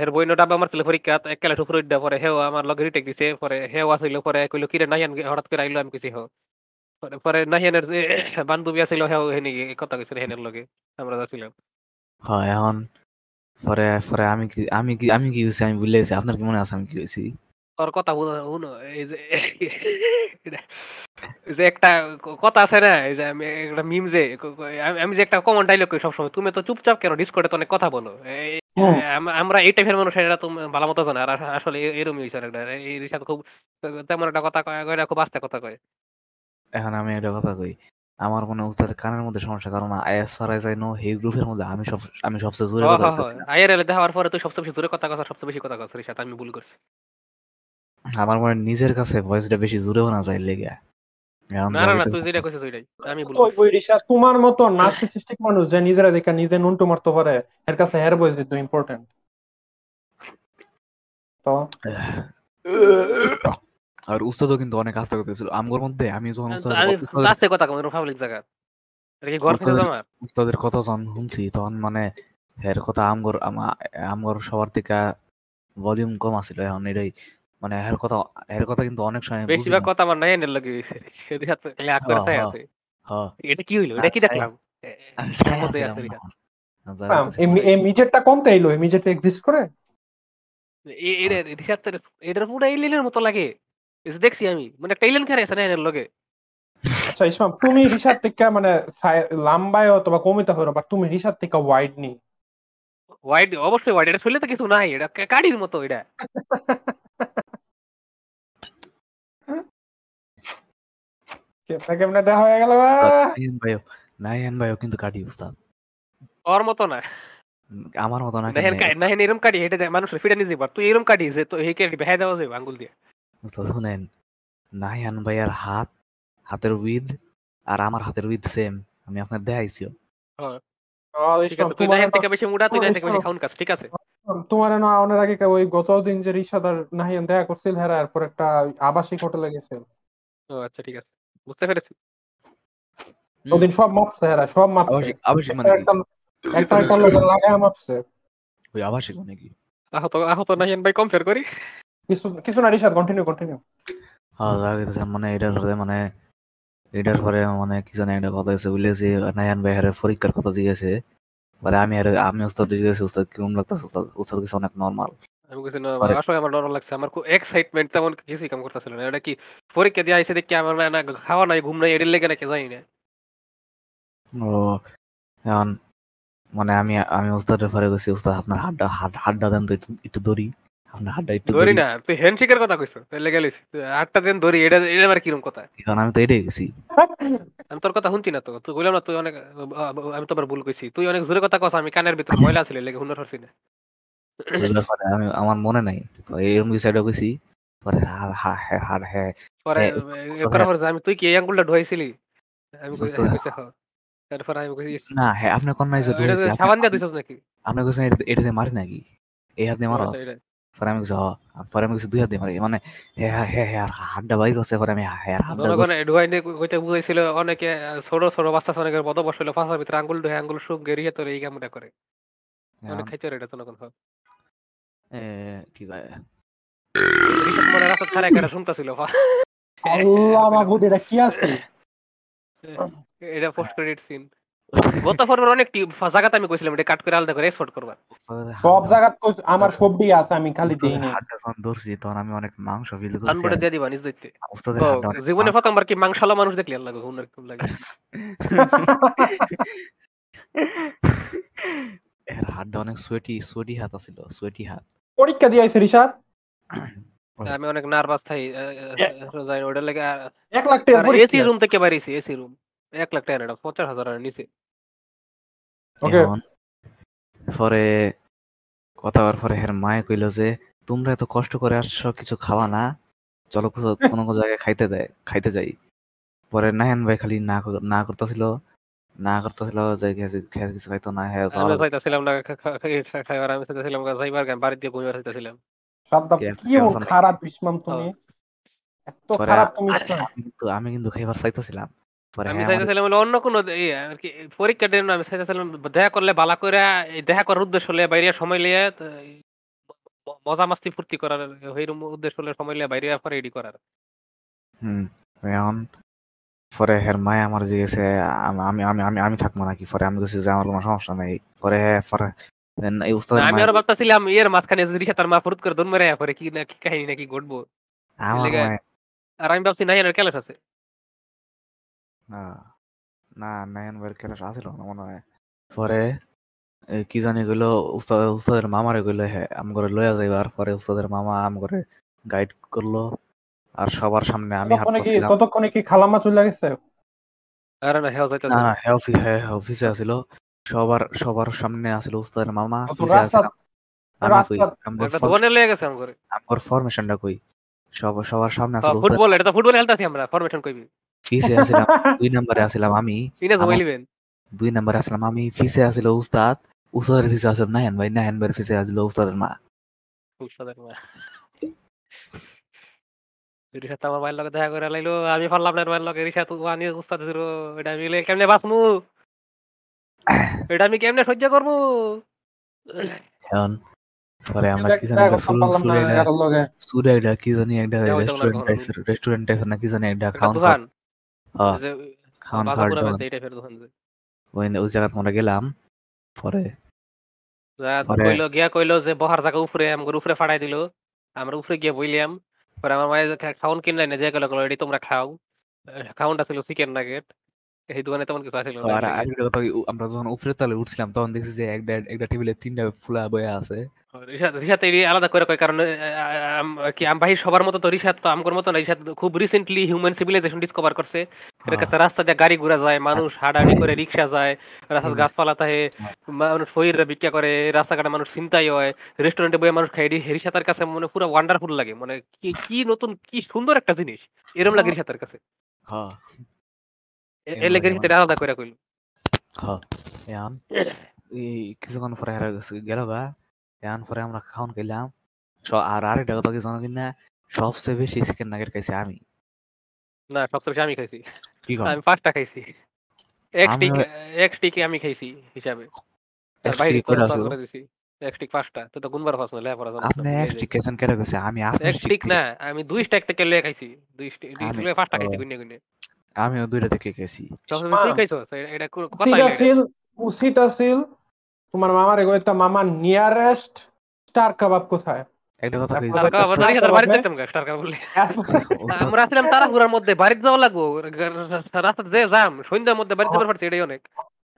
হের বইনে ডাবা মারছিল পরীক্ষা, এক ক্লাস উপরে উঠা পরে হেও আমার লগে রিটেক দিছে, পরে হেও আসিল পরে কইলো, কিরে নাহিয়ান হঠাৎ করে আইলো, আমি কইছি হো পরে পরে নাহিয়ানের বান্ধবী আছিল হেও হেনি কথা কইছিল হেনের লগে, আমরা যাচ্ছিলাম। হয় এখন পরে পরে আমি কি আমি কি আমি কি হয়েছি আমি ভুলে গেছি। আপনার কি মনে আছে আমি কি হয়েছি? ওর কথা শুনো এই যে যে একটা কথা আছে না এই যে আমি একটা মিম যে আমি- যে একটা কমন ডাইলগ করি সবসময় তুমি তো চুপচাপ কেন ডিসকর্ডে তো অনেক কথা বলো। আম- আমরা এই টাইপের মানুষ এটা তুমি ভালো মতো জানো আর আসলে এরমই হয়েছে একটা এই রিসাদ খুব তেমন একটা কথা কয় কয় না, খুব আস্তে কথা কয়। এখন আমি একটা কথা কই আমার মনে হয় উস্তাদের কানের মধ্যে সমস্যা কারণ as far as I know এই গ্রুপের মধ্যে আমি সব আমি সবচেয়ে জোরে কথা বলতেছি না। আইআরএল দেখার পরে তুই সবচেয়ে বেশি জোরে কথা কথা সবচেয়ে বেশি কথা কথা রিসাদ আমি ভুল করছি। আমার মনে হয় নিজের কাছে ভয়েসটা বেশি জোরে না যায় লেগে। না না না তুই যেটা কইছিস ওইটাই আমি ভুল ওই করছি। বই রিসা তোমার মতো নার্সিসিস্টিক মানুষ যে নিজেরা দেখা নিজে নুনটু মারতে পারে এর কাছে হেয়ার ভয়েস দিত ইম্পর্টেন্ট তো? আর উস্তাদও কিন্তু অনেক আস্তে করতেছিল। আমগোর মধ্যে আমি যখন উস্তাদের ক- উস্তাদের- কাছে কথা কম পাবলিক জায়গা এটা কি উস্তাদের- আমার? উস্তাদের কথা যখন শুনছি তখন মানে এর কথা আমগর আমগর সবার থেকে ভলিউম কম আছিল এখন এটাই। মানে এর কথা এর কথা কিন্তু অনেক সময় বুঝি বেশিরভাগ কথা আমার নাই এনের লাগে। হ্যাঁ, হ্যাঁ। আছে। হ্যাঁ এটা কি হইল? এটা কি আচ্ছা, দেখলাম? এর মিজেটটা কোনতে এলো? মিজেট এক্সিস্ট করে? এটার পুরো এলিয়েনের মতো লাগে। দেখছি আমি। মানে একটা এলিয়েন খেয়ে আছে না এনের লগে? আচ্ছা ইসমাম তুমি রিসার থেকে মানে লম্বায় অথবা কমিতে পারো বা তুমি রিসার থেকে ওয়াইড নি হোয়াইট অবশ্যই হোয়াইট এটা শুনলে তো কিছু নাই এটা কা- কাঠির মতো এটা। কেমনে কেমনে দেখা হয়ে গেল? নাইন ভাইও নাইন ভাইও কিন্তু কাটি উস্তাদ। ওর মতো না। আমার মতো না কেমনে? এরম কাটি এটা দেয় মানুষের ফিরে নিজে পার তুই এরম কাটি যে তো কাটি বেহাই দেওয়া যাবে আঙ্গুল দিয়ে। শুনেন নাইন ভাইয়ার হাত হাতের উইথ আর আমার হাতের উইথ সেম আমি আপনার দেখাইছি তোমার না- অনেক আগে ওই গত দিন যে রিসাদার নাহিয়ান দেখা করছিল হ্যাঁ এরপর একটা আবাসিক হোটেলে গেছে ও আচ্ছা ঠিক আছে। বুঝতে পেরেছি। ওদিন সব মাপছে হ্যাঁ সব মাপছে। আবাসিক মানে কি? একটা একটা একটা লাগায় মাপছে। ওই আবাসিক মানে কি? আহত আহত নাহিয়ান ভাই কম্পেয়ার করি। কিছু কিছু না রিসাদ কন্টিনিউ কন্টিনিউ হ্যাঁ লাগতেছে মানে এটার পরে মানে এটার পরে মানে কি জানি একটা কথা বুঝলেছি নায়ান ভাই হারে পরীক্ষার কথা জিজ্ঞেসে। মানে আমি আর আমি উস্তাদ জিজ্ঞেসি উস্তাদ কেমন লাগতেছে? উস্তাদ উস্তাদ কিছু অনেক নর্মাল আমি কিছু না আসলে আমার নরম লাগছে। আমার খুব এক্সাইটমেন্ট তেমন কিছুই কাম করতেছিল না। এটা কি পরীক্ষা দিয়ে আইসে দেখি আমার না- না খাওয়া নাই ঘুম নাই এটার লেগে নাকি জানি না। ও এখন মানে আমি আমি উস্তাদের পরে গেছি উস্তাদ আপনার হাড্ডা হাড্ডা দেন তো একটু একটু দড়ি হাড্ডা একটু ধরি না তুই হ্যান্ডশেকের কথা কইছ তাহলে গেলিস আটটা দিন ধরি এটা এটা আমার কিরম কথা? কারণ আমি তো এটাই গেছি আমি তোর কথা শুনছি না তো তুই বললাম না তুই অনেক আমি তো আবার ভুল কইছি তুই অনেক জোরে কথা কস আমি কানের ভিতরে ময়লা ছিল লেগে হুনার হচ্ছি না। আমি আমার মনে নাই এরকম কিছু একটা পরে হ্যাঁ হ্যাঁ পরে হ্যাঁ, আমি তুই কি এই আঙ্গুলটা ঢুয়াইছিলি আমি কইছি, "হ্যাঁ।" তারপর আমি কইছি না হ্যাঁ আপনি কোন নাই যে তো সাবান দিয়ে দিছস নাকি? আপনি এটা এটা মারি নাকি? এই হাত দিয়ে মারা পরে আমি কিছু দুই হাত দিয়ে মারি। মানে হ্যাঁ হ্যাঁ হ্যাঁ হ্যাঁ আর বাইর করছে পরে আমি হ্যাঁ আর জনগণ ঢুয়াই নিয়ে কইতে বুঝাইছিল অনেকে ছোট ছোট বাচ্চা অনেকের বদ বসছিল ফাঁসার ভিতরে আঙ্গুল ঢুয়ে আঙ্গুল সুখ গেরিয়ে তোর এই কামটা করে। অনেক খাইতে রে এটা জনগণ হয় এ, কি কয়? মনে রাস্তা ছাড়া করে শুনতাছিল আল্লাহ মাহবুদ এটা কি আছে? এটা পোস্ট ক্রেডিট সিন গত পর্বের অনেক জায়গাতে আমি কইছিলাম এটা কাট করে আলাদা করে এক্সপোর্ট করবা। সব জায়গা আমার সবডি আছে আমি খালি দিই না হাতটা যখন ধরছি তখন আমি অনেক মাংস ফিল করছি। দিয়ে দিবা নিজ অনেক জীবনে প্রথমবার কি মাংসালা মানুষ দেখলি আল্লাহ গো, হুনার কেমন লাগে। এর হাতটা অনেক সোয়েটি সোয়েটি হাত আছিল সোয়েটি হাত। পরীক্ষা দিয়ে আইছে রিসাদ আমি অনেক নার্ভাস থাই যাই ওটা লাগে এক লাখ টাকা এসি রুম থেকে বাড়িছি এসি রুম এক লাখ টাকা না পঞ্চাশ হাজার নিচে। ওকে। পরে কথা হওয়ার পরে হের মায়ে কইলো যে তোমরা এত কষ্ট করে আসছো কিছু খাওয়া না। চলো কোথাও কোনো কোনো জায়গায় খাইতে দেয় খাইতে যাই। পরে নাহেন ভাই খালি না না করতেছিল না করতেছিল যে কিছু- খেয়ে কিছু খাইতো না হ্যাঁ না খাইবার আমি যাইবার গান বাড়ি দিয়ে ঘুমিয়ে কি খারাপ তুমি? এত খারাপ তুমি আমি কিন্তু খাইবার চাইতেছিলাম। পরে আমি হ্যাঁ আমাদের চাইতেছিলাম হলো অন্য কোনো ইয়ে আর কি পরীক্ষার জন্য আমি চাইতেছিলাম দেখা করলে বালা করে এই দেখা করার উদ্দেশ্য হলে বাইরে সময় লিয়ে তো এই ম- মজা মাস্তি ফুর্তি করার ওইরকম উদ্দেশ্য হলে সময় লিয়ে বাইরে পরে রেডি করার। হুম এখন পরে হের মায় আমার জিজ্ঞেসে আম- আমি আমি আমি আমি থাকব নাকি? পরে আমি যে আমার কোনো সমস্যা নেই। পরে হ্যাঁ পরে then এই উস্তাদের আমি মায় আরও ভাবতেছিলাম ইয়ের মাঝখানে যদি তার মা ফুরুত করে দৌড় মেরে পরে কি না কি কাহিনী নাকি ঘটবো? আমার লেগে- মায় আর আমি ভাবছি নাই এর ক্যালেস আছে। না না নায়ন ভাইয়ের ক্লাস আসিল না মনে হয়। পরে কি জানি গেলো উস্তাদ উস্তাদের মামারে গেলো হ্যাঁ আম করে লইয়া যাইবার পরে উস্তাদের মামা আম করে গাইড করল। আর সবার সামনে আমি ততক্ষণে কি হাঁটতেছিলাম। ততক্ষণে কি খালাম্মা চলে গেছে? আর না হেও না না হ্যাঁ অফিস হ্যাঁ আসিল। সবার সবার সামনে আসিল উস্তাদের মামা। আমি আমগর ফরমেশনটা কই? সব সবার সামনে উস্তাদ ফুটবল এটা তো ফুটবল খেলতেছি আমরা ফরমেশন কইবি। ফিসে আসিলাম দুই নম্বরে আসিলাম আমি আমার- জমাই দুই নম্বরে আসলাম আমি ফিসে আসিল উস্তাদ উস্তাদের ফিসে আসিল নাহান ভাই নাহান ভাইয়ের ফিসে আসিল উস্তাদের মা। উস্তাদের মা। রিসা তো আমার মায়ের লগে দেখা করে লাইলো আমি পারলাম না মায়ের লগে রিসা তো আনি উস্তাদ ছিল এটা মিলে কেমনে বাঁচমু? এটা আমি কেমনে সহ্য করব এখন পরে আমরা কি জানি সুর একটা কি জানি একটা রেস্টুরেন্ট টাইপের রেস্টুরেন্ট টাইপের না কি জানি একটা খাওয়ান হ্যাঁ খাওয়ান খাওয়ার দোকান। ওই ওই জায়গাতে আমরা গেলাম পরে কইলো গিয়া কইলো যে বহার জায়গা উপরে আমগর উপরে ফাড়াই দিল। আমরা উপরে গিয়ে বইলাম পরে আমার মায়ের খাওন কিনলাই না যে গেল কইলো এটি তোমরা খাও। খাওনটা ছিল চিকেন নাগেট এই দোকানে তেমন কিছু আছিল আর আরেকটা কথা আমরা যখন উপরে তলে উঠছিলাম তখন দেখছি যে একটা একটা টেবিলে তিনটা ফুলা বয়ে আছে। এই আলাদা করে কয় কারণ আহ, কি আম সবার মতো তো রিসাত তো আমগর মতো না। রিসাত খুব রিসেন্টলি হিউম্যান সিভিলাইজেশন ডিসকভার করছে। এর হ্যাঁ, কাছে রাস্তা দিয়ে গাড়ি ঘোড়া যায় মানুষ হাঁটাহাঁটি করে রিক্সা যায় রাস্তায় হুম। গাছপালা থাকে হ্যাঁ। মানুষ শরীরে ভিক্ষা করে রাস্তাঘাটে মানুষ চিন্তাই হয় রেস্টুরেন্টে বয়ে মানুষ খাই এটি রিসাতের কাছে মানে পুরো ওয়ান্ডারফুল লাগে। মানে কি কি নতুন কি সুন্দর একটা জিনিস। এরকম লাগে রিসাতের কাছে। হ্যাঁ। এর লেগে আলাদা কইল হ্যাঁ কিছুক্ষণ পরে হেরা গেছে গেল গা এখন পরে আমরা খাওয়ান খেলাম স- আর আরেকটা কথা কি জানো কিনা সবচেয়ে বেশি চিকেন নাগেট খাইছি আমি না সবচেয়ে বেশি আমি খাইছি কি আমি পাঁচটা খাইছি এক স্টিক এক স্টিকে আমি খাইছি হিসাবে আর এক বাইরে করে দিছি এক স্টিক পাঁচটা তো তো গুনবার ফাস না লেপরা আপনি এক স্টিক কেটে গেছে আমি আপনি এক স্টিক না আমি দুই স্টিক থেকে লয়ে খাইছি দুই স্টিক দুই স্টিক পাঁচটা খাইছি। গুনে গুনে আমিও দুইটা থেকে আছিল তোমার মামারে কইতা মামা নিয়ারেস্ট স্টার কাবাব কোথায়? একটা কথা কইছি। স্টার কাবাব স্টার না রিহাদার বাড়িতে কাবাবে- যেতাম গা স্টার কাবাব বলে উস্তাদ আমরা আসলাম তারাপুরার মধ্যে বাড়িতে যাওয়া লাগবো। রাস্তা যে সন্ধ্যার মধ্যে বাড়িতে যাবার পারছি এটাই অনেক।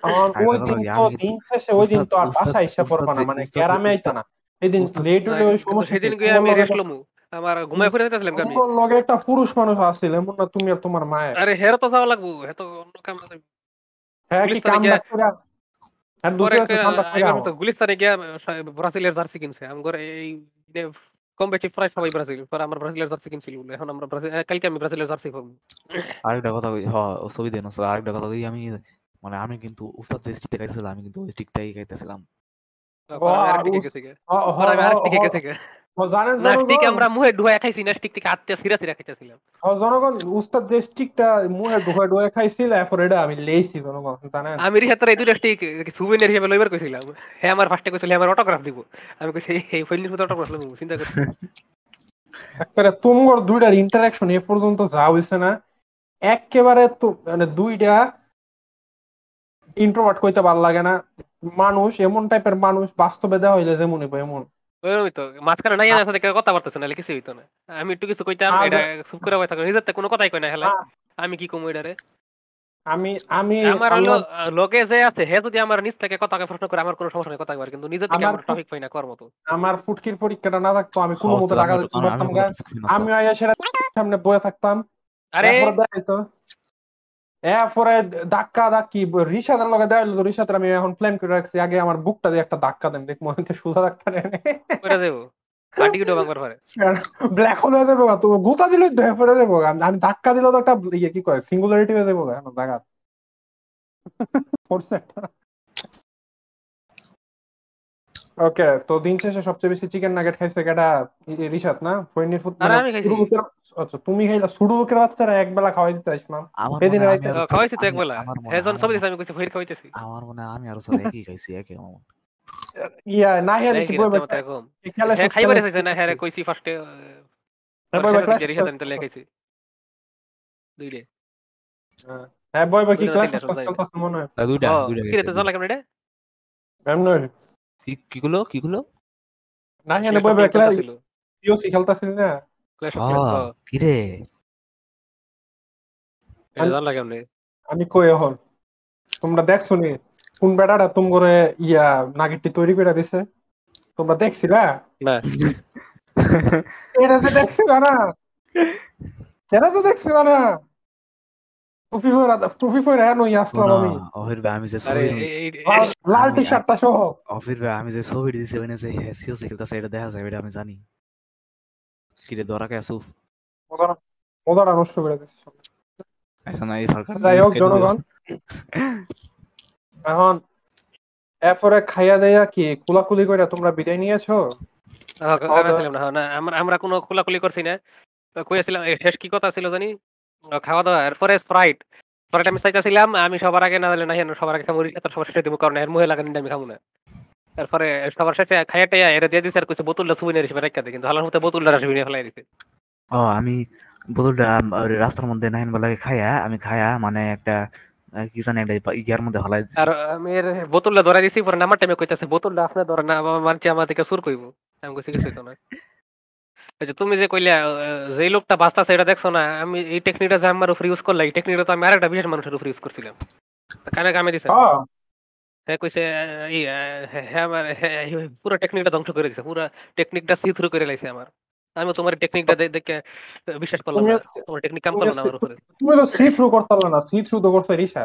আমার আর ওই দিন তো আমি দিন শেষে ওই দিন তো আর উস্তাদ- বাসায় এসে না মানে উস্তাদ- আইতা না। এই দিন লেট হইলে ওই সমস্যা সেদিন গিয়ে আমি রেস্ট লমু। আমার ঘুমাই ফিরে যেতেছিলাম আমি তোমার লগে একটা পুরুষ মানুষ আছিল এমন না তুমি আর তোমার মায়ের আরে হেরো তো যাওয়া লাগবো হে তো অন্য কাম আছে। হ্যাঁ কি কাম গিয়া- করে আর দুসরা আছে কাম ডাক করে তো গুলিস্তানে গিয়া ব্রাজিলের জার্সি কিনছে আমগর এই কম বেশি প্রায় সবাই ব্রাজিল পরে আমরা ব্রাজিলের জার্সি কিনছিল বলে। এখন আমরা ব্রাজিল আহ, কালকে আমি ব্রাজিলের জার্সি পাবো আরেকটা কথা কই হ ছবি দেন আরেকটা কথা কই আমি মানে আমি কিন্তু উস্তাদ যে আমি কিন্তু ওই স্টিকটাই খাইতেছিলাম আর গা। আমি গেছি গা। হ, জানেন না আমরা মুহে ডুয়া খাইছি না থেকে আত্মীয় সিরা সিরা খাইতেছিলাম। জনগণ উস্তাদ যে স্টিকটা মুহে ঢুকে ঢুকে খাইছিল এরপর এটা আমি লেইছি জনগণ জানেন? আমি রিহাতের এই দুইটা স্টিক সুবিনিয়ার হিসেবে লইবার কইছিলাম। হে আমার ফার্স্টে কইছিল আমার অটোগ্রাফ দিব। আমি কইছি এই ফাইলির মধ্যে অটোগ্রাফ লইব চিন্তা করছি একেবারে তোমার দুইটার ইন্টারাকশন এ পর্যন্ত যা হইছে না একেবারে তো মানে দুইটা ইন্ট্রোভার্ট কইতে ভালো লাগে না। মানুষ এমন টাইপের মানুষ বাস্তবে দেওয়া হইলে যেমন এমন। ওই তো মাঝখানে নাই না সাথে কথা না কিছু হইতো না। আমি একটু কিছু কইতাম এটা চুপ করে বসে থাকো নিজের কোনো কথাই কই না হেলা। আমি কি কমু এটারে? আমি আমি আমার হলো লোকে যে আছে হে যদি আমার নিজ থেকে কথাকে প্রশ্ন করে আমার কোনো সমস্যা নেই কথা কিন্তু নিজে থেকে আমার টপিক পাই না কর মতো। আমার ফুটকির পরীক্ষাটা না থাকতো আমি কোনো মতো আমি- দিতে পারতাম সেটা সামনে বয়ে থাকতাম। আরে এরপরে ধাক্কা ধাক্কি রিসাদের লগে দেখাইলো রিসাদের আমি এখন প্ল্যান করে রাখছি আগে আমার বুকটা দিয়ে একটা ধাক্কা দেন দেখ মনে হচ্ছে সুধা ধাক্কা নেন দেব। পার্টি পারে। ব্ল্যাক হোল হয়ে যাব তো গোতা দিলে ধরে পড়ে যাব আমি ধাক্কা দিলে তো একটা ইয়ে কি কয় সিঙ্গুলারিটি হয়ে যাব জায়গা পড়ছে একটা ওকে তো দিন শেষে সবচেয়ে বেশি চিকেন নাগেট খাইছে কেটা রিশাদ না? ফৈনির ফুট মানে আমি খাইছি। আচ্ছা তুমি খাইলা ছোট লোকের বাচ্চারা এক বেলা খাওয়াই দিতে ইসমাম আমার সেদিন মনে হয় রাইতে- আমি খাওয়াইছি তো আমি- একবেলা। আমার হেজন সব আমি- দিছে আমি কইছি ফের খাওয়াইতেছি। আমার মনে আমি আরও স্যার একই খাইছি একই আমার ইয়া না হিয়া এই কি মতো খেলা হ্যাঁ খাইবারে চাইছে না হ্যাঁ রে কইছি ফার্স্টে হ্যাঁ, ক্লাস রিহাদ আনতে লেখাইছি দুইরে হ্যাঁ বই বই কি দুইটা ক্লাস ক্লাস সব মনে হয়। তা দুইটা দুইটা কি রে তো। জানলা কেমন এটা এমন কি কি গুলো কি না হিয়া বই ক্লাস খেলতাছিল না? ক্ল্যাশ অফ কি রে কেমনে? আমি কই এখন? তোমরা দেখছ নি? কোন বেটাটা তুম করে ইয়া নাগেটটি তৈরি করে দিছে? তোমরা দেখছিলা? না। এটা যে দেখছিলা না? এটা তো দেখছিলা না? টুপি পরা টুপি পরে হ্যাঁ নই আসলাম আমি। অফির ভাই আমি যে ছবি এই- এই- লাল এই- লাল আমি- টি শার্টটা সহ। অফির ভাই আমি যে ছবি দিছি ওখানে যে হেসিও খেলতেছে এটা দেখা যায় এটা আমি জানি। কি রে দরা কে আসুফ মজাটা মজাটা নষ্ট করে আচ্ছা না এই ফারকার যাই হোক জনগণ। এখন এরপরে খাইয়া দেয়া কি? কুলাকুলি করে তোমরা বিদায় নিয়েছো? আমরা কোনো খোলাখুলি করছি না। কইয়াছিলাম শেষ কি কথা ছিল জানি? খাওয়া দাওয়া এরপরে স্প্রাইট স্প্রাইট আমি চাইতেছিলাম আমি সবার আগে না হলে না সবার আগে খামু রিকা তোর সবার শেষে দিব কারণ এর মুহে লাগানি আমি খামু না। তারপরে সবার শেষে খাইয়া টাইয়া এরা দিয়ে দিছে আর কিছু বোতলটা ছবি নিয়ে রেখে রেখা কিন্তু হালার মতো বোতলটা ছবি নিয়ে ফেলাই দিছে। ও আমি বোতলটা রাস্তার মধ্যে নাইন বেলাকে খায়া আমি খায়া মানে একটা কি জানি একটা ইয়ার মধ্যে হলাই দিছি। আর আমি এর বোতলটা ধরা দিছি পরে নামার টাইমে কইতাছে বোতলটা আপনি ধরে না আমার মানছি আমার থেকে সুর কইব। আমি কইছি কিছু না। এই যে তুমি যে কইলা যে লোকটা বাঁচতাছে এটা দেখছ না? আমি এই টেকনিকটা যে আমার উপর ইউজ করলাম এই টেকনিকটা তো আমি আরেকটা বিশেষ মানুষের উপর ইউজ করছিলাম। কানে কামে দিছে। হ্যাঁ হ্যাঁ কইছে আহ, ই আহ, হ্যাঁ হ্যাঁ, আমার হ্যাঁ, পুরো টেকনিকটা ধ্বংস করে দিছে পুরো টেকনিকটা সি থ্রু করে লাইছে আমার। আমি তোমার টেকনিকটা দেখে বিশ্বাস করলাম না তোমার টেকনিক কাম করল না আমার উপরে। তুমি তো সি থ্রু করতে না সি থ্রু তো করছে রিশা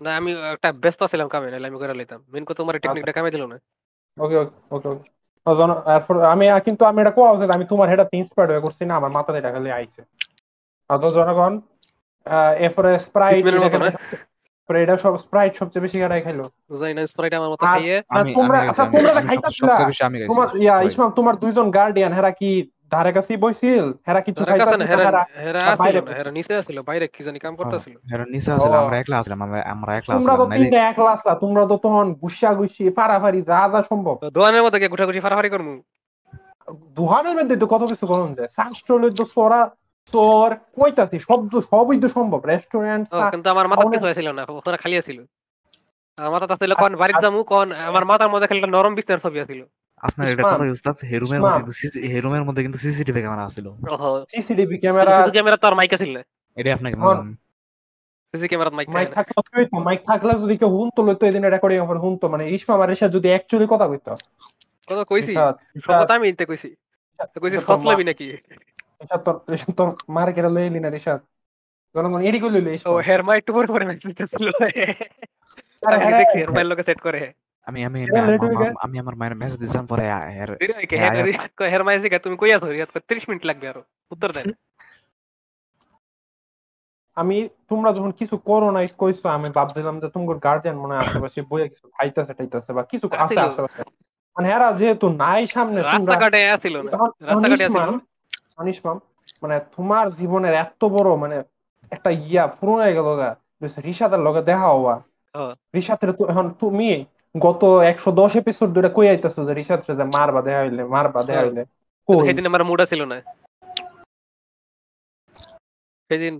না আমি একটা ব্যস্ত ছিলাম কামে নাহলে আমি করে লাইতাম। মেন কথা তোমার টেকনিকটা কামে দিল না। ওকে ওকে ওকে। আমি কিন্তু আমি এটা কোয়া উচিত আমি তোমার হেটা ইন্সপায়ার্ড হয়ে করছি না আমার মাথাতে এটা খালি আইছে। অত জনগণ আহ, এরপরে স্প্রাইট? এটা সব স্প্রাইট সবচেয়ে বেশি কাটাই খাইলো। বুঝাই না স্প্রাইট আমার মতো খাইয়ে? তোমরা আচ্ছা তোমার ইয়া ইসমাম তোমার দুইজন গার্ডিয়ান হেরা কি ধারে কাছে বইছিল হেরা কিছু ধরে কাছে না খাইতাছিল হেরা হেরা হেরা আর আসিল বাইরে না হেরা নিচে আসিল বাইরে কি জানি কাম করতেছিল। এরা নিচে আসলে আমরা একলা আসলাম আমরা আমরা একলা তোমরা তো তিনটা একলা আসলা তোমরা তো তখন গুসা গুসি পারাপারি যা যা সম্ভব। দোয়ানের মধ্যে ফারাফারি করমু? দুহানের মধ্যে তো কত কিছু করুন যায়। সাংস্টলের তো সরা চোর কইতাছি শব্দ সবই তো সম্ভব। রেস্টুরেন্ট কিন্তু আমার মাথা কিছু হয়েছিল না ওখানে খালি আছিল। আমার মাথা ছিল কোন বাড়িতে যামু কোন আমার মাথার মধ্যে খালি একটা নরম বিছনার ছবি আছিল। আপনার এটা কথা উস্তাদ হেরুমের মধ্যে কিন্তু হেরুমের মধ্যে কিন্তু সিসিটিভি ক্যামেরা আছিল ওহো। সিসিটিভি ক্যামেরা ক্যামেরা তো আর মাইক আছিল না এটা আপনাকে হন। সিসি ক্যামেরা মাইক মাইক থাকলে কি হইতো মাইক থাকলে যদি কেউ হুনতো লইতো এদিন রেকর্ডিং ওপর হুনতো। মানে ইসমা আমার এসে যদি অ্যাকচুয়ালি কথা কইতো। কথা কইছি? কথা আমি ইনতে কইছি। তো কইছি ফসলাবি নাকি? রিশাদ তোর রিশাদ তোর মার কেটে লইলি না রিশাদ জনগণ এডি কই লইলি ও হেয়ার মাই একটু পরে পরে মেসেজ দিতেছিল। আরে, হেয়ার মাইর লোকে সেট করে। আমি আমি আমি- আমার মায়ের মেসেজ দিছিলাম পরে এর হেয়ার হেয়ার মাই তুমি কই আছো রিয়াদ 30 মিনিট লাগবে আরও উত্তর দেন আমি তোমরা যখন কিছু করো নাই কইছো আমি ভাবছিলাম যে তোমার গার্জিয়ান মনে হয় আশেপাশে বইয়ে কিছু খাইতেছে টাইতেছে বা কিছু আছে আছিল। আশেপাশে মানে এরা যেহেতু নাই সামনে তোমরা রাস্তাঘাটে আসিল না রাস্তাঘাটে অনিশ আছিল মাম, অনিশ মাম, মানে তোমার জীবনের এত বড় মানে একটা ইয়া পুরো হয়ে গেল গা রিসাদের লগে দেখা হওয়া হ্যাঁ। রিসাতের তো এখন তুমি গত একশো দশ এপিসোড ধরে কই আইতেছো যে রিসাদ যে মারবা দেখা হইলে মারবা দেখা হ্যাঁ। হইলে? সেদিন আমার মুড ছিল না। সেদিন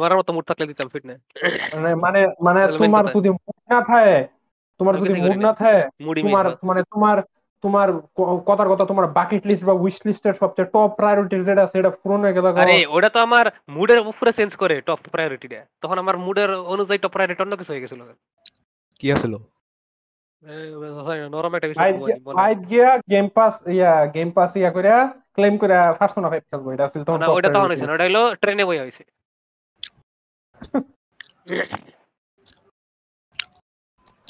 মারার মতো মুড থাকলে দিতাম ফিট না। মানে মানে মানে তোমার যদি মুড না থাকে তোমার যদি মুড না থাকে তোমার মানে তোমার তোমার কথার কথা তোমার বাকেট লিস্ট বা উইশ লিস্টের সবচেয়ে টপ প্রায়োরিটি যেটা সেটা পূরণ হয়ে গেল আরে ওটা তো আমার মুডের উপরে চেঞ্জ করে টপ প্রায়োরিটিটা তখন আমার মুডের অনুযায়ী টপ প্রায়োরিটি অন্য কিছু হয়ে গেছিল। কি আছিল? না, নরম একটা বিষয় ফাইট ঘুমাই, বলো। ফাইট গিয়া গেম পাস ইয়া গেম পাস ইয়া করে ক্লেম করে ফার্স্ট না ফাইভ খেলব এটা আসলে তখন না তখন priority ওটা হলো ট্রেনে বই হয়েছে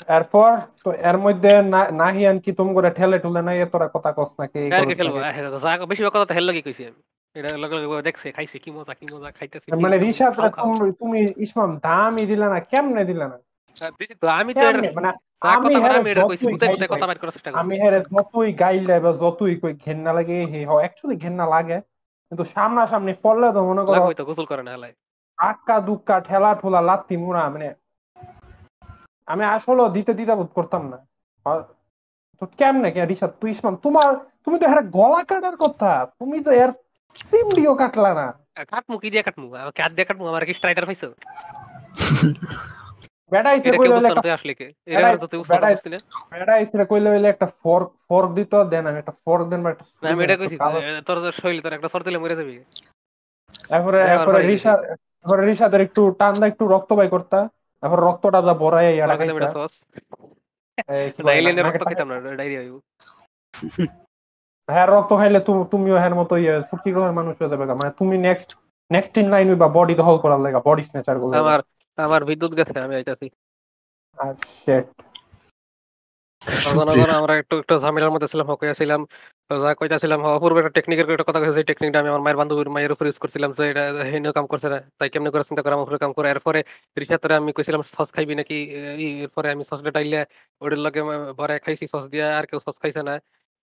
এরপর তো এর মধ্যে নাহিয়ান কি তুমি করে ঠেলে ঠুলে নাই তোরা কথা কস নাকি? কি বেশিরভাগ কথা তো হেল লাগি কইছি। আমি এটা লগে লগে দেখছে খাইছে কি মজা কি মজা খাইতেছে মানে কি- রিসাদ। তুমি তুমি ইসমাম দামই দিলা না কেমনে দিলা না? আমি তো এর কেমনে? মানে যা আমি হেরে আমি যতই যতই গাইলে বা যতই কই ঘেন্না লাগে হে অ্যাকচুয়ালি ঘেন্না লাগে। কিন্তু সামনাসামনি পড়লে তো মনে করো লাগবে গোসল করে না আক্কা দুক্কা ঠেলা ঠোলা লাত্তি মুড়া মানে আমি আসলে দিতে দিতে বোধ করতাম না। তো কেমনে কে রিসাদ তুই ইসলাম তোমার তুমি তো হ্যাঁ গলা কাটার কথা তুমি তো এর সিমডিও কাটলা না। কাটমু কি দিয়ে কাটমু? আমাকে হাত দিয়ে কাটমু আমার কি স্ট্রাইটার পাইছো? একটা তুই আসলে কে? এর বেড়াই- যত বুঝতো বেড়াই- না বেড়া ইচ্ছে কইলে হইলে একটা ফর্ক ফর্ক দিত দেন আমি একটা ফর্ক দেন বা একটা আমি এটা কইছি দেন, কালো- এ, তোর শৈলী তোর একটা সর দিলে মরে যাবি। এরপরে এরপরে রিসা এরপরে রিসাদের একটু টান্দা একটু রক্ত বাই করতা এরপর রক্তটা যা বড়াই হ্যাঁ রক্ত খাইলে তুমিও হ্যার মতো ইয়ে ফুটি মানুষ হয়ে যাবে মানে তুমি নেক্সট নেক্সট ইন লাইন বা বডি দখল করার লাগা বডি স্নেচারগুলো আমার আমার বিদ্যুৎ গেছে আমি আইতাছি। আর shit. আমরা একটু একটু ঝামেলার মধ্যে ছিলাম হকে ছিলাম। যা কইতাছিলাম অপূর্ব একটা টেকনিকের একটা কথা কইছে টেকনিকটা আমি আমার মায়ের বান্ধবীর মায়ের উপর ইউজ করছিলাম যে এটা হেন কাম করছে না। তাই কেমনে করে চিন্তা করে আমার উপরে কাম করে? এরপরে রিসাতরে আমি কইছিলাম সস খাইবি নাকি? এরপরে আমি সসটা ডাইলে ওটার লগে ভরে খাইছি সস দিয়া আর কেউ সস খাইছে না।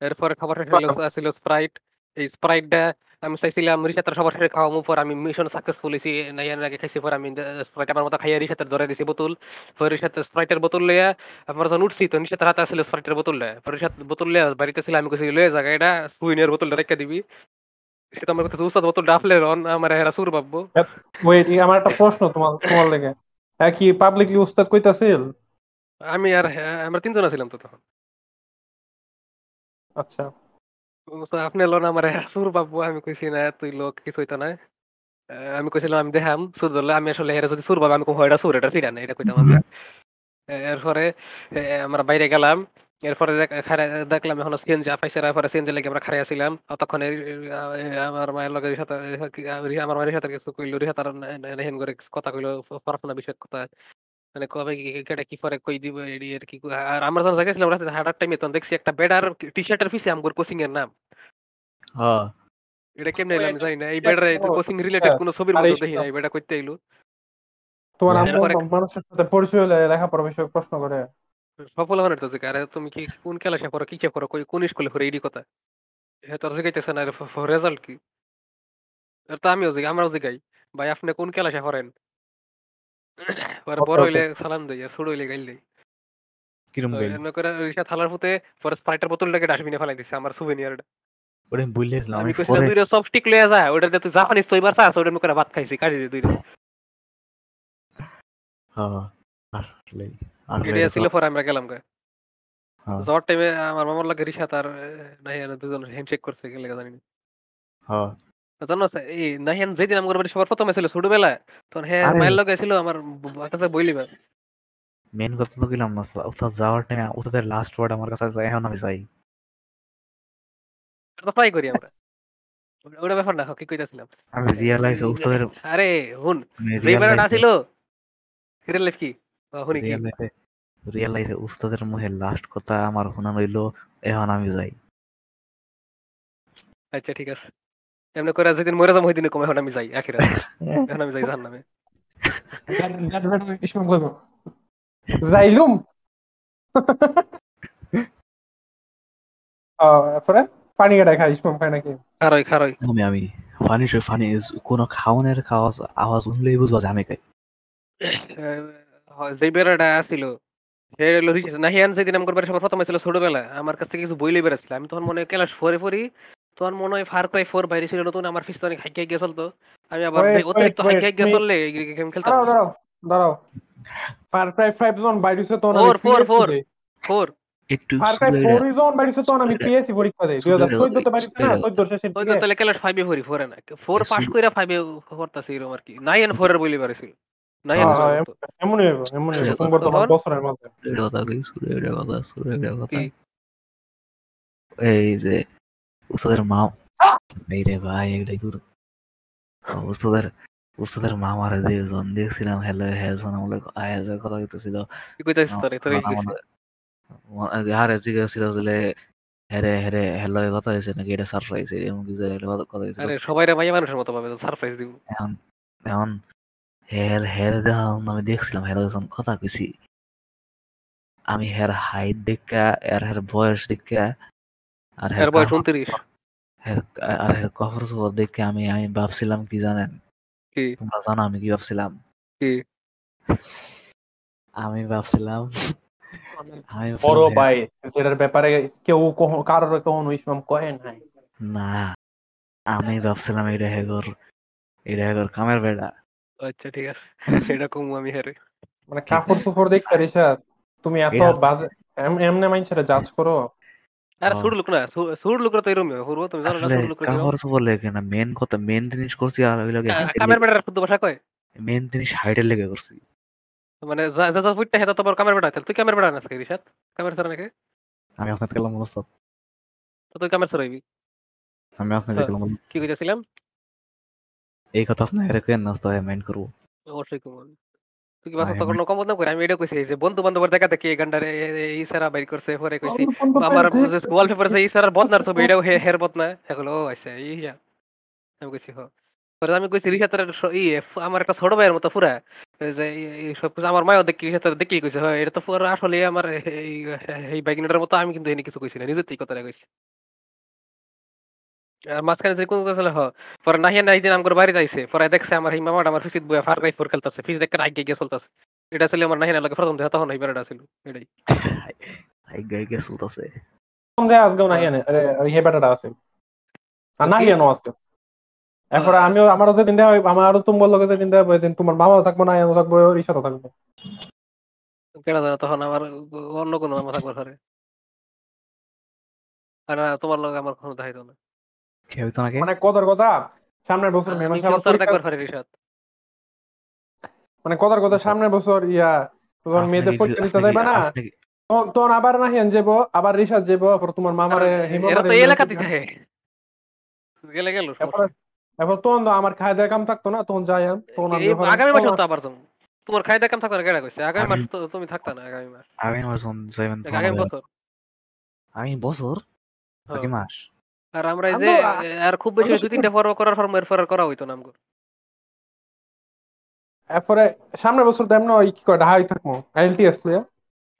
এরপরে খাবার শেষ হলো ছিল স্প্রাইট এই স্প্রাইটটা আমি চাইছিলাম রিসাতের সবার পর আমি মিশন সাকসেসফুল হয়েছি নাই এর আগে খাইছি পর আমি স্প্রাইট আমার মতো খাইয়া রিসাতের ধরে দিছি বোতল পরে রিসাতের স্প্রাইটের বোতল লইয়া আমরা যখন উঠছি তো নিশ্চিত হাতে আসলে স্প্রাইটের বোতল লয় পরে রিসাত বোতল লইয়া বাড়িতে ছিল আমি কইছি লয়ে জায়গা এটা সুইনের বোতলটা রেখে দিবি। সেটা আমার কথা উস্তাদ বোতলটা আফলে রন আমার হেরা সুর ভাববো ওয়েট আমার একটা প্রশ্ন তোমার তোমার লেগে। কি পাবলিকলি উস্তাদ কইতাছিল? আমি আর আমরা তিনজন ছিলাম তো তখন। আচ্ছা। আপনি লোন আমার হেরা সুর ভাববো আমি কইছি না তুই লোক কিছু হইতো না। আহ, আমি কইছিলাম আমি দেখাম সুর ধরলে। আমি আসলে হেরা যদি সুর ভাবে আমি কম এটা সুর এটা ফিরা না এটা কইতাম আমি। এরপরে এ, আমরা বাইরে গেলাম। এরপরে দেখ- খাড়া- দেখলাম এখন সিএনজি আপাইছে এরপরে সিএনজি লেগে আমরা খাড়াই ছিলাম। ততক্ষণ আমার মায়ের লগে রিহাতা আমার মায়ের সাথে কিছু কইলো রিহাতার হেন করে কিছু কথা কইলো পড়াশোনা বিষয়ক কথা। মানে কবে কি কেটে কি পরে কই দিব এডি আর কি আর আমরা যখন জায়গাছিলাম রাতে হাঁটার টাইমে তখন দেখছি একটা বেডার টি শার্টের পিছে আমগোর কোচিং এর নাম। হ্যাঁ। এটা কেমনে এলো আমি জানি না এই বেডার তো- কোচিং রিলেটেড কোনো ছবির মধ্যে দেখি না এই বেডা কইতে আইলো। তোমার। আম্মু মানুষের সাথে পরিচয় হলে লেখাপড়া বিষয়ে প্রশ্ন করে। সফল হওয়ার তো আরে তুমি কি কোন ক্লাসে পড়ো কিসে পড়ো কই কোন স্কুলে পড়ো এইডি কথা? হ্যাঁ তোর জিগাইতেছে না রেজাল্ট কি? আর তো আমিও জিগাই আমরাও জিগাই। ভাই আপনি কোন ক্লাসে পড়েন? পরে বড় হইলে সালাম দেই আর ছোট হইলে গাইল দেই। কিরম গাইল? এমনি করে রিক্সা থালার পুতে পরে স্প্রাইটের বোতলটাকে ডাস্টবিনে ফেলাই দিছে আমার সুভেনিয়ারটা ওরে আমি বললেছিলাম আমি আমি কইছিলাম দুইটা সব স্টিক লইয়া যায় ওটাতে তুই জাপানিজ তো এবার চাস ওটার মুখে ভাত খাইছি কাটি দিয়ে দুইটা। হ্যাঁ আসলে এটা এটা ছিল পরে আমরা গেলাম গে। যাওয়ার টাইমে আমার মামার লাগে রিসা তার নাই দুজন হ্যান্ডশেক করছে গেলে জানি না। হ্যাঁ জানো এই নাহিয়ান যেদিন আমার বাড়ি সবার প্রথমে ছিল ছোটবেলায় তখন হ্যাঁ মায়ের লগে ছিল আমার কাছে বইলিবা মেন কথা তো গেলাম না ওস্তাদ যাওয়ার টাইমে ওস্তাদের লাস্ট ওয়ার্ড আমার কাছে আছে, এখন আমি যাই তো ট্রাই করি আমরা ওটা- ব্যাপার না কি কইতাছিলাম আমি রিয়েল লাইফে ওস্তাদের আরে হুন না ছিল রিয়েল লাইফ কি? আহ, শুনি কি? রিয়েল লাইফে উস্তাদের মুখে লাস্ট কথা আমার শোনা রইল এখন আমি যাই আচ্ছা ঠিক আছে। এমনি করে যেদিন মরে যাব ওই দিনে কমে এখন আমি যাই আখিরা এখন আমি যাই জাহান নামে যাইলুম। আহ, এরপরে? পানি কাটাই খাই ইসমাম খায় নাকি? খারই খারই। আমি আমি। ফানি ফানি কোনো খাওয়ানোর খাওয়া আওয়াজ শুনলেই বুঝবা যে আমি খাই যেই বেড়াটা ছিল সে হলো নাহিয়ান যেদিন আমার বাড়ি সবার প্রথমে ছিল ছোটবেলায় আমার কাছ থেকে কিছু বইলে বেড়াচ্ছিল আমি তখন মনে হয় ক্লাস ফোরে পড়ি তখন মনে হয় ফার ক্রাই ফোর বাইরে ছিল নতুন আমার ফিস অনেক হাইকে গিয়ে চলতো? আমি আবার অতিরিক্ত হাইকে wait. চললে গেম খেলতাম। দাঁড়াও দাঁড়াও দাঁড়াও। ফার ক্রাই ফাইভ জন তখন ফোর একটু ফার ক্রাই ফোর জন বাইরেছে তখন আমি পিএসসি পরীক্ষা দেই। না? তো পড়ি ফোরে না। ফোর Yes, পাস you- করে ফাইভে পড়তাছি এরকম আর কি। নাইন ফোরের বলি পারেছিল নাইন এমনই এমনই হইব। তোমার তো তখন- বছরের মধ্যে। কথা কই সুরে কথা সুরে কথা। এই যে উস্তাদের মা এই রে ভাই এটাই তোর উস্তাদের উস্তাদের মা মারা যে জন দেখছিলাম হ্যালো হ্যাঁ জন আমলে আয়া যা কথা কইতেছিল কি কইতাছিস তোরে তোরে কি কইছিস? আরে জিজ্ঞাসা যে হেরে হেরে হ্যালো কথা হয়েছে নাকি এটা সারপ্রাইজ এমন কিছু কথা হয়েছিল আরে সবাই রে মাইয়া মানুষের মতো পাবে সারপ্রাইজ দিব এখন এখন হের হের দেওয়া আমি দেখছিলাম হের যখন কথা কইছি আমি হের হাইট দেখা এর হের বয়স দেখা আর এর বয়স কাপড়- উনত্রিশ হের আর হের কফর দেখে আমি আমি ভাবছিলাম কি জানেন? কি? তোমরা জানো আমি কি ভাবছিলাম? কি? আমি ভাবছিলাম বড় ভাই ব্যাপারে কেউ কারোর কখনো ইসলাম কহে নাই। না আমি ভাবছিলাম এটা হেগর এটা হেগর কামের বেড়া। আচ্ছা ঠিক আছে। কমু আমি হেরে। মানে কাপড় চোপড় দেখতে তুমি এত বাজে এম- এমনে মাইনছেরে জাজ করো। আরে। সুর লোক না সু- সুর লোকরা তো এরকম করব তুমি জানো না আসলে সুর লোকরা কাপড় চোপড় লেগে না মেন কথা মেন জিনিস করছি আর ওই লগে কামের বেড়ার শুদ্ধ ভাষা কয়? মেন জিনিস লেগে করছি। মানে যা- যা হেতা তুই না সারা নাকি? আমি গেলাম তো তুই আমি। গেলাম কি এই কথা আপনার হেরে কেন নাস্তা মাইন্ড করব। অবশ্যই আমি। তুই কি বাসা তখন কম বদনাম করে আমি এটা কইছি যে বন্ধু বান্ধবের দেখা দেখি এই এই সারা বাইর করছে পরে কইছি আমার ওয়ালপেপার আছে সারার বদনার ছবি এটাও হের বদনা। এগুলো ও আচ্ছা ইয়া আমি কইছি হ। পরে আমি কইছি রিসাতের ই আমার একটা ছোট ভাইয়ের মতো পুরা। যে এই- এই সব কিছু আমার মায়ও দেখি দেখি কইছে হয় এটা তো পুরো আসলে আমার এই এই বাইকিনাটার মতো আমি কিন্তু এনে কিছু কইছি না নিজের থেকে কথাটা কইছি। আর মাঝখানে যে কোন কথা হ পরে নাহিয়া নাই দিন আমার বাড়িতে আইছে পরে দেখছে আমার এই মামাটা আমার ফিসিত বইয়া ফার ফোর খেলতেছে ফিস দেখে আগে গিয়ে চলতেছে। এটা ছিল আমার নাহিয়া লাগে প্রথম দেখা তখন এই বেড়াটা ছিল এটাই। এই গাই গে সুত আছে আজকেও নাহি আনে আরে হে বেটাটা আছে। আর নাহি আনো আছে। এরপরে আমিও আমারও যেদিন দেওয়া হইব আমারও তুমি বলল যে দিন হইব, এদিন তোমার মামাও থাকব না আমিও থাকব রিসাও থাকব। তখন আমার অন্য কোনো মামা থাকবার পারে। আর না, তোমার লগে আমার কোনো দায়িত্ব না। কে হইতো নাকি? মানে কথা সামনের বছর মে মাসে আবার পরীক্ষা- দেখবার পারি রিসাদ মানে কথা সামনের বছর ইয়া যখন আপনি মেয়েদের পরীক্ষা দিতে যাইবা না তখন- তখন আবার যাব আবার রিসাদ যাব তারপর তোমার মামারে হিমামারে এরা তো এই নিয়ে এলাকাতেই যাব। থাকে গেলে গেল এরপরে তখন তো আমার খায় কাম থাকতো না তখন যাই আমি, তখন আগামী মাসে তো আবার যাব তোমার খাই দেখাম থাকবে না কেডা কইছে? আগামী মাস তো তুমি থাকতা না আগামী মাস। আগামী মাস যাইবেন তখন আগামী বছর। আগামী বছর। নাকি মাস? আর আমরা এই যে আর খুব বেশি আমরা দুই তিনটা পর্ব করার পর এরপর আর করা হইতো না আমগো। এরপরে সামনের বছর তো এমন ওই কি কয় থাকব লইয়া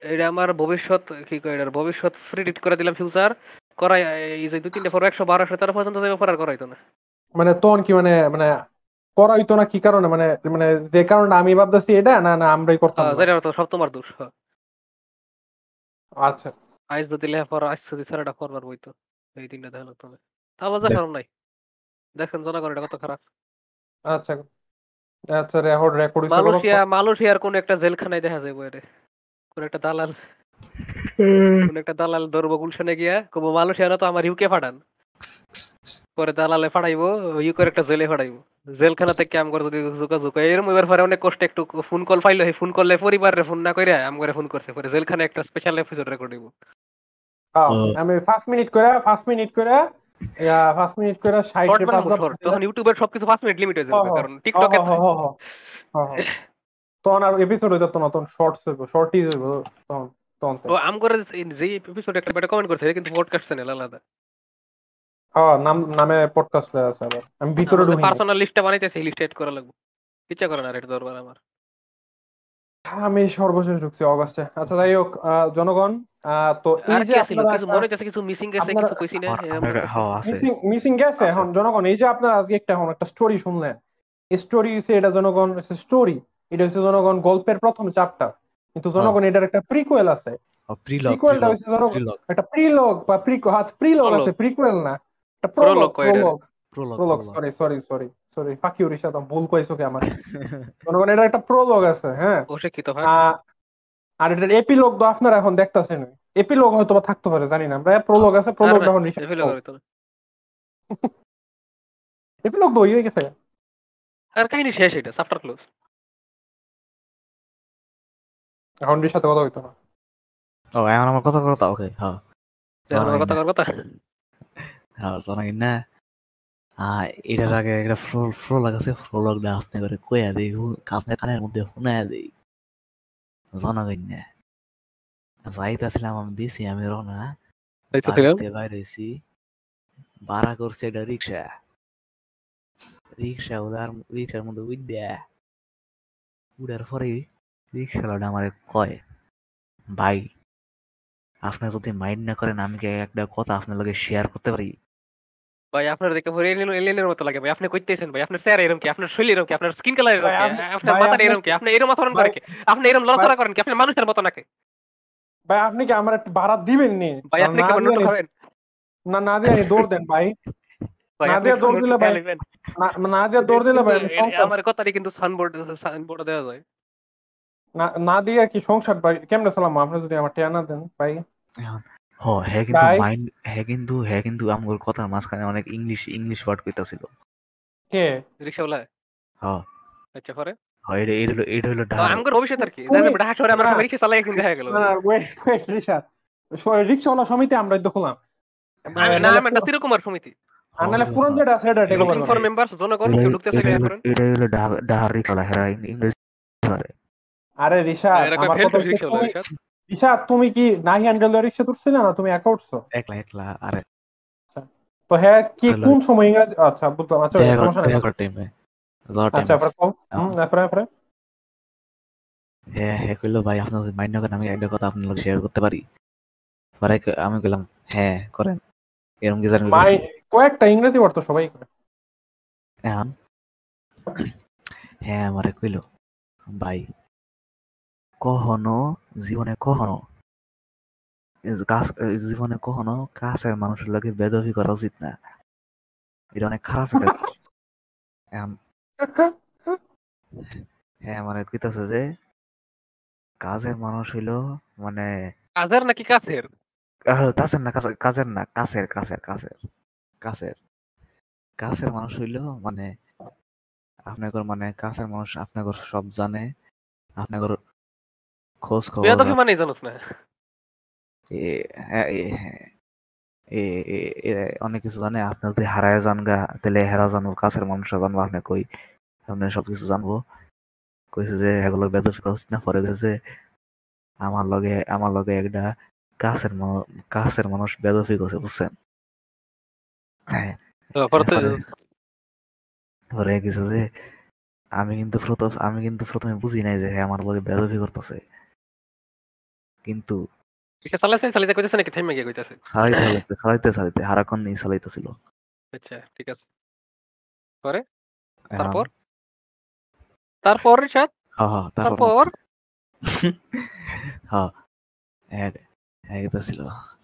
এটা আমার ভবিষ্যৎ কি কয় এটার ভবিষ্যৎ প্রেডিক্ট করে দিলাম ফিউচার করাই এই যে দুই তিনটা পর্ব একশো তেরো পর্যন্ত যাবে পর আর করা হইতো না। মানে তখন কি মানে মানে করা হইতো না কি কারণে? মানে মানে যে কারণে আমি ভাবতেছি এটা না না আমরাই করতাম হ্যাঁ, না? যেটা তো সব তোমার দোষ হ্যাঁ। আচ্ছা। আইস যদি লেখাপড়া আইস যদি বইতো। এই তিনটা দেখা লাগতো না তাহলে যা কারণ নাই? দেখেন জনগণ এটা কত খারাপ। আচ্ছা। আচ্ছা রেকর্ড রেকর্ড মালয়েশিয়া মালয়েশিয়ার কোন একটা জেলখানায় দেখা যাবে এর। কোন একটা দালাল কোন একটা দালাল ধরবো গুলশানে গিয়া কব তো আমার ইউকে ফাটান। পরে দালালে ফাটাইবো ইউকের একটা জেলে ফাটাইবো। জেলখানাতে ক্যাম করে যদি যোগাযোগ হয় এরম এবার পরে অনেক কষ্ট একটু ফোন কল পাইলো ফোন করলে পরিবারে ফোন না করে আম করে ফোন করছে। পরে জেলখানে একটা স্পেশাল এপিসোড রেকর্ড দিব। আমি মিনিট করে মিনিট করে ইয়া, মিনিট করে তখন ইউটিউবের সবকিছু পাঁচ মিনিট লিমিট হয়ে যাবে কারণ টিকটকে হ, হ, হ, হ, হ, হ। তখন আর এপিসোড হইতো না তখন শর্টস হইব শর্টিজ হইব তখন তখন ও আম করে যে এপিসোড একটা বেটা কমেন্ট করছে কিন্তু পডকাস্ট চ্যানেল আলাদা। হ্যাঁ নাম নামে পডকাস্ট আছে আবার। আমি ভিতরে ঢুকি পার্সোনাল লিস্টটা বানাইতেছে লিস্ট এড করা লাগবে। ইচ্ছা করে না আর এটা দরবার আমার। আমি সর্বশেষ ঢুকছি অগাস্টে। আচ্ছা যাই হোক জনগণ তো এই যে কিছু মনে কিছু মিসিং গেছে কিছু কইছি না। হ্যাঁ, আছে। মিসিং মিসিং গেছে? এখন জনগণ এই যে আপনারা আজকে একটা এখন একটা স্টোরি শুনলেন। স্টোরি হচ্ছে এটা জনগণ স্টোরি এটা হচ্ছে জনগণ গল্পের প্রথম চ্যাপ্টার কিন্তু জনগণ এটার একটা প্রিকুয়েল আছে। প্রিকুয়েলটা হচ্ছে জনগণ একটা প্রিলগ বা প্রিকো হাত প্রিলগ আছে প্রিকুয়েল না। একটা Prologue prologue prologue prologue prologue sorry sorry sorry sorry Orissa তো ভুল কইছো কি আমার জনগণ এটা একটা প্রলগ আছে হ্যাঁ? ভাই? আর এটার এপিলগ তো আপনারা এখন দেখতেছেন এপিলগ হয়তো বা থাকতে পারে জানি না। আমরা প্রলগ আছে প্রলগ এখন এপিলগ তো হয়ে গেছে। আর কাহিনী শেষ এটা চ্যাপ্টার ক্লোজ এখন সাথে কথা হইতো না। ও এখন আমার কথা ওকে হ্যাঁ। কথা কর কথা। হ্যাঁ না। এটার আগে একটা লাগাছে ফ্লো লাগলে আসতে করে কয়া দেই কাপড় কানের মধ্যে শুনায়া দেই। জনগণ না যাইতেছিলাম আমি দিছি আমি রওনা। বাড়িতে বাইরেছি ভাড়া করছে একটা রিক্সা। রিক্সা উদার রিক্সার মধ্যে উইদ্যা উড়ার পরে রিক্সাওয়ালাটা আমার কয় ভাই আপনি যদি মাইন্ড না করেন আমি কি একটা কথা আপনার লগে শেয়ার করতে পারি? ভাই আপনার দেখে পুরো এলিয়েন এলিয়েনের মতো লাগে ভাই। আপনি কইতেছেন ভাই আপনার চেহারা এরকম কি? আপনার শরীর এরকম কি? আপনার স্কিন কালার এরকম কি? আপনার মাথা এরকম কি? আপনি এরকম আচরণ করেন কি? আপনি এরকম লড়াচড়া করেন কি? আপনি মানুষের মতো নাকি? ভাই আপনি কি আমার একটু ভাড়া দিবেন নি? ভাই আপনি না কি নোট খাবেন? না না দিয়ে দৌড় দেন ভাই। ভাই না দিয়ে দৌড় দিলে ভাই- না না দিয়ে দৌড় দিলে ভাই আমার কথাটি কিন্তু সানবোর্ড সানবোর্ডে দেওয়া যায়। না না দিয়ে কি সংসার ভাই? কেমনে চালাম? আপনি যদি আমার টেয়া না দেন ভাই। হ হ্যাঁ কিন্তু। মাইন্ড হ্যাঁ কিন্তু হ্যাঁ কিন্তু আমার কথার মাঝখানে অনেক ইংলিশ ইংলিশ ওয়ার্ড কইতাছিল। কে? রিক্সাওয়ালা হ্যাঁ আচ্ছা পরে? হ্যাঁ এটা এটা হলো এটা হলো তো ঢাকা। আমগর ভবিষ্যৎ আর কি। জানেন ঢাকা শহরে আমার। রিক্সা চালাই দেখা গেল। না ওয়েট ওয়েট রিক্সাওয়ালা সমিতি আমরা দেখলাম আমি- না আমি একটা সমিতি। পুরান যেটা আছে এটা ফর মেম্বারস জনগণ কেউ ঢুকতে চাইলে করেন এটা হলো হেরা ইংলিশ আরে রিশা এরা কয় আমার কথা হচ্ছে তুমি- কি নাহি হ্যান্ডেল রিক্সা তুলছিলে না? তুমি একা উঠছো? একলা একলা আরে। তো হ্যাঁ কি কোন সময় ইংরেজি আচ্ছা বুঝলাম। আচ্ছা সমস্যা নাই। টাইমে আচ্ছা টাইমে এরপরে কও। হুম এরপরে এরপরে। হ্যাঁ হ্যাঁ কইলো ভাই আপনার যদি মাইন্ড করেন আমি একটা কথা আপনার লগে শেয়ার করতে পারি। পরে আমি কইলাম হ্যাঁ করেন। এরকম কি জানেন মাই কয়েকটা ইংরেজি ওয়ার্ড তো সবাই করে। এখন? হ্যাঁ আমারে কইলো ভাই কখনো জীবনে কখনো জীবনে কখনো কাছের মানুষের লগে বেদবি করা উচিত না। এটা অনেক খারাপ হ্যাঁ মানে কইতাছে যে কাজের মানুষ হইল মানে কাজের নাকি কাছের? কাছের না কাছের না কাছের কাছের কাছের কাছের। কাছের মানুষ হইল মানে আপনার মানে কাছের মানুষ আপনার সব জানে আপনার খোঁজ খবর বেয়াদবি জানোস না। অনেক কিছু জানে। আপনি যদি হারায় যান গা তাহলে হেরা জানব কাছের মানুষরা জানব আপনি কই। আপনি সবকিছু জানব। কইছে যে এগুলো না? পরে গেছে আমার লগে আমার লগে একটা কাছের মানুষ কাছের মানুষ বেদফি করছে বুঝছেন? হ্যাঁ পরে- গেছে যে আমি কিন্তু প্রথম আমি কিন্তু প্রথমে বুঝি নাই যে হ্যাঁ আমার লগে বেদফি করতেছে। কিন্তু রিক্সা চালাইছে চালাইতে কইতেছে নাকি? থাইমা গিয়ে কইতেছে। চালাইতে চালাইতে চালাইতে চালাইতে। হারাক্ষণ নিয়ে চালাইতেছিল। আচ্ছা ঠিক আছে। পরে? তারপর? তারপর রিশাদ হ্যাঁ হ্যাঁ তারপর তারপর? হ্যাঁ হ্যাঁ হ্যাঁ করতেছিল।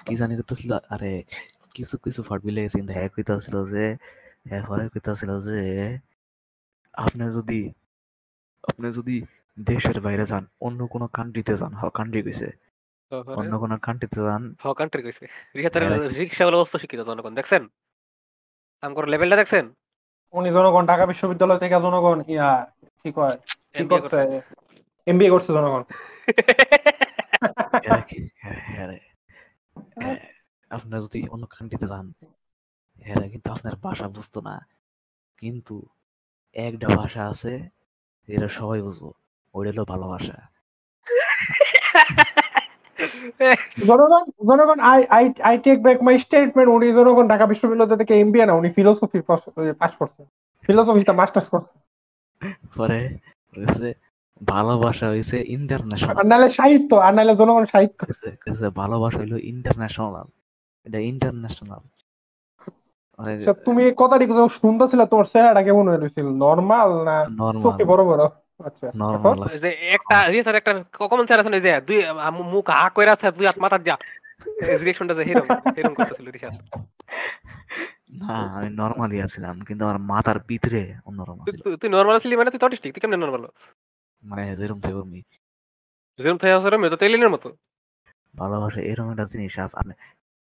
কি জানি করতেছিল? আরে কিছু কিছু ফাট মিলে গেছে কিন্তু হ্যাঁ কইতাছিল যে হ্যাঁ পরে কইতাছিল যে আপনি যদি আপনি যদি দেশের বাইরে যান অন্য কোনো কান্ট্রিতে যান হ কান্ট্রি কইছে। অন্য কোনো কান্ট্রিতে যান। হ কান্ট্রি কইছে রিক্সা হ্যাঁ। রিক্সা হলো অস্ত শিক্ষিত জনগণ দেখছেন? আমগর লেভেলটা দেখছেন? উনি জনগণ ঢাকা বিশ্ববিদ্যালয় থেকে জনগণ ইয়া কি কয়? কি MBA করছে? এমবিএ করছে জনগণ। এরা কি? হ্যাঁ হ্যাঁ এ, আপনারা যদি অন্য কান্ট্রিতে যান এরা কিন্তু আপনার ভাষা বুঝতো না। কিন্তু একটা ভাষা আছে যেটা সবাই বুঝব ওইটা হলো ভালোবাসা জনগণ জনগণ I I I take back my statement উনি জনগণ ঢাকা বিশ্ববিদ্যালয় থেকে এমবিএ না উনি ফিলোসফি পাস করছেন। ফিলোসফিতে মাস্টার্স করছেন। পরে হয়েছে ভালোবাসা হয়েছে ইন্টারন্যাশনাল আর নাহলে সাহিত্য আর নাহলে জনগণ সাহিত্য। ভালোবাসা হইল ইন্টারন্যাশনাল এটা ইন্টারন্যাশনাল আচ্ছা, তুমি এই কথাটি শুনতেছিল? তোমার চেহারাটা কেমন হয়েছিল নর্মাল না নর্মাল বড় বড়? আচ্ছা। নর্মাল ওই যে একটা রিক্সার একটা কমন স্যার আছে না, ওই যে দুই মুখ হা কইরা আছে দুই হাত মাথার দিয়া। রিঅ্যাকশনটা যে হেরম হেরম করতেছিল রিক্সা না আমি নর্মালি আছিলাম কিন্তু আমার মাথার ভিতরে অন্যরকম ছিল তুই- তুই ছিলি মানে তুই অটিস্টিক তুই কেমনে নর্মাল মানে যেরকম তেরমই যেরকম থেকে আসলে মেয়ে তো তেলিনের মতো। ভালোবাসা এরকম একটা জিনিস আপনি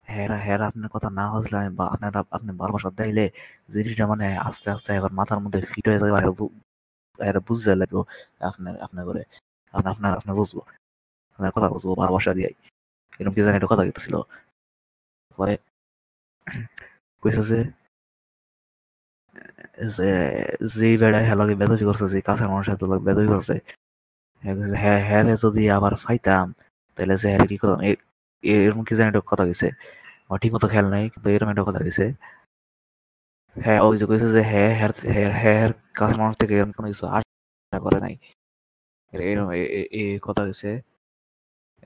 হেরা হেরা আপনার কথা না হসলে আমি বা- আপনারা আপনি ভালোবাসা দিলে জিনিসটা মানে আস্তে আস্তে এখন মাথার মধ্যে ফিট হয়ে যাবে আর বুঝতে লাগবে আপনার আপনার করে আপনার আপনার আপনার বুঝব। আপনার কথা বুঝব, ভালোবাসা দিয়ে এরকম কি জানি একটা কথা গেছিল পরে কইছে যে যে, যেই বেড়ায় হেলাকে বেদবি করছে যে কাছের মানুষের তো বেদবি করছে হ্যাঁ হ্যাঁ হ্যাঁ যদি আবার ফাইতাম তাহলে যে হ্যাঁ কি করতাম? এরকম কি জানি একটা কথা গেছে ঠিক মতো খেয়াল নাই, কিন্তু এরকম একটা কথা গেছে হ্যাঁ ওই যে কইছে যে হ্যাঁ হ্যাঁ হ্যাঁ হ্যাঁ কাছের মানুষ থেকে এরকম কোনো কিছু আশা করে নাই। এর- এরকম এ- এ- এ কথা গেছে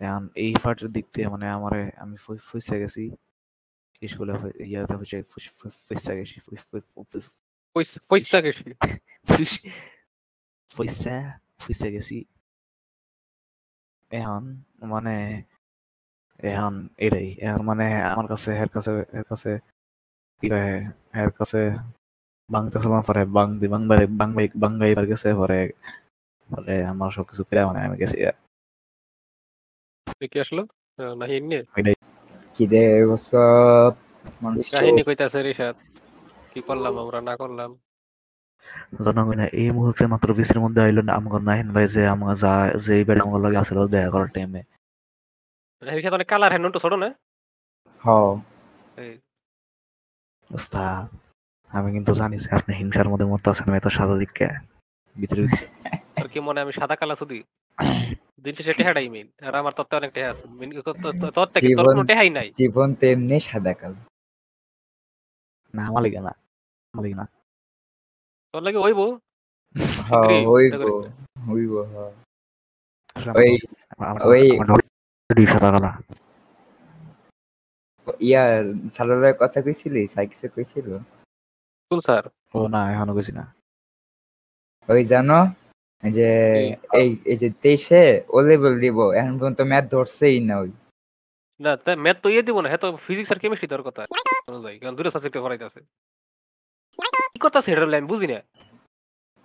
এখন এই পার্টের দিক থেকে মানে আমারে আমি ফুসে গেছি। স্কুলে ইয়াতে হচ্ছে ফুসে গেছি পয়সা গেছি। ফুসে ফুসে গেছি। এখন মানে এখন এটাই এখন মানে আমার কাছে এর কাছে এর কাছে এর কাছে চলার পরে বাং দি বাং বাই বাং বাই বাং গাইবার গেছে পরে পরে আমার সব কিছু পেরে মানে আমি গেছি। কি আসলো? আহ, নাহি এমনি কিরে হোয়াটসঅ্যাপ কাহিনী কইতাছে রিশাদ। কি করলাম আমরা? না করলাম। জনগণ এই মুহূর্তে মাত্র বিশের মধ্যে আইলো না আমগর নাহিন ভাই যে আমার যা যে এই বেড়ে আমার লাগে আসলে দেখা করার টাইমে রিশাদ অনেক কালার হ্যান্ড তো ছোট না? হ। এই, উস্তাদ আমি কিন্তু জানি যে আপনি হিংসার মধ্যে মরতে আছেন আমি এত স্বাভাবিক কে ভিতরে তোর কি মনে আমি সাদা কালা শুধু দিন শেষে টেহাটাই মেইন আর আমার তত্ত্বে অনেক টেহা আছে মেন- তো- তো- তো- তোর থেকে তোর জীবন- কোনো টেহাই নাই জীবন তেমনি সাদা কালো না আমার লাগে না আমার লাগে না তোর লাগে হইব হ ঠিকই, হইব। হইব ওই আমার- ওই- আমার সাদা কালা ইয়া সালারের কথা কইছিলি? সাই কিছু কইছিল? শুন স্যার? ও না এখনও গেছি না। ওই জানো যে এই, এই এই যে দেশে ও লেভেল দিব এখন পর্যন্ত ম্যাথ ধরছেই না ওই। না তাই ম্যাথ তো ইয়ে দিব না হ্যাঁ তো ফিজিক্স আর কেমিস্ট্রি তোর কথা। কারণ দুটো সাবজেক্টে পড়াইতেছে কি করতেছে এটা আমি বুঝি না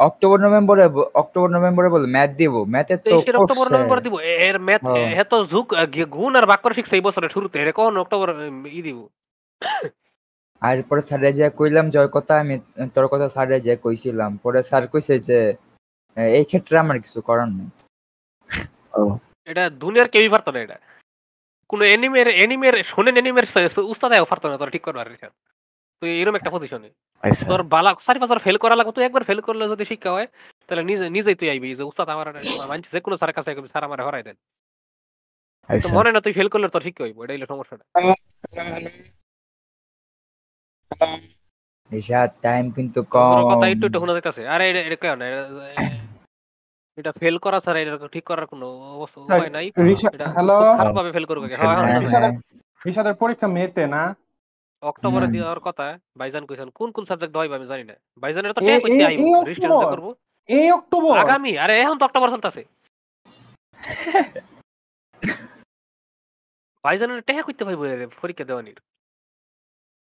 অক্টোবর নভেম্বরে অক্টোবর নভেম্বরে বলে ম্যাথ দিব। ম্যাথে তো অক্টোবর। নভেম্বর দিব। এর ম্যাথ। হে তো ঝুক গুণ আর বাক্য শিখছে এই বছরের শুরুতে। এটা কোন অক্টোবর ই দিব। আর পরে স্যারে যে কইলাম জয় কথা আমি তোর কথা স্যারে যে কইছিলাম। পরে স্যার কইছে যে এই ক্ষেত্রে আমার কিছু করার নেই। এটা দুনিয়ার কেউই পারতো না এটা। কোন এনিমের এনিমের শোনেন এনিমের উস্তাদ পারতো না তোর ঠিক করবার তুই এরকম একটা পজিশনে তোর বালা চারি বছর ফেল করা লাগবে তুই একবার ফেল করলে যদি শিক্ষা হয় তাহলে নিজে নিজেই তুই আইবি যে উস্তাদ আমার মানছি যে কোনো স্যারের কাছে একবার স্যার আমার হরাই দেন। মনে না তুই ফেল করলে তোর শিক্ষা হইব এটাই হলো সমস্যাটা। এসব টাইম কিন্তু কম। কথা একটু একটু শোনা যাইতাছে। আরে এটা এটা কেন? এটা- এটা ফেল করা ছাড়া এটা ঠিক করার কোনো অবস্থা নাই। এটা হ্যালো? ভাবে ফেল করবে। হ্যাঁ, হ্যাঁ, হ্যাঁ, পরীক্ষা মেতে না? অক্টোবরে হুম। দেওয়ার কথা ভাইজান কইছেন কোন কোন সাবজেক্ট দেওয়াইবে আমি জানি না ভাইজানের তো এ- ট্যাগ করতে এ- আইব এই রেজিস্ট্রেশন অক্টোবর? করব এই অক্টোবর আগামী আরে এখন তো অক্টোবর চলতেছে ভাইজানের ট্যাগ করতে পাইব পরীক্ষা দেওয়ানির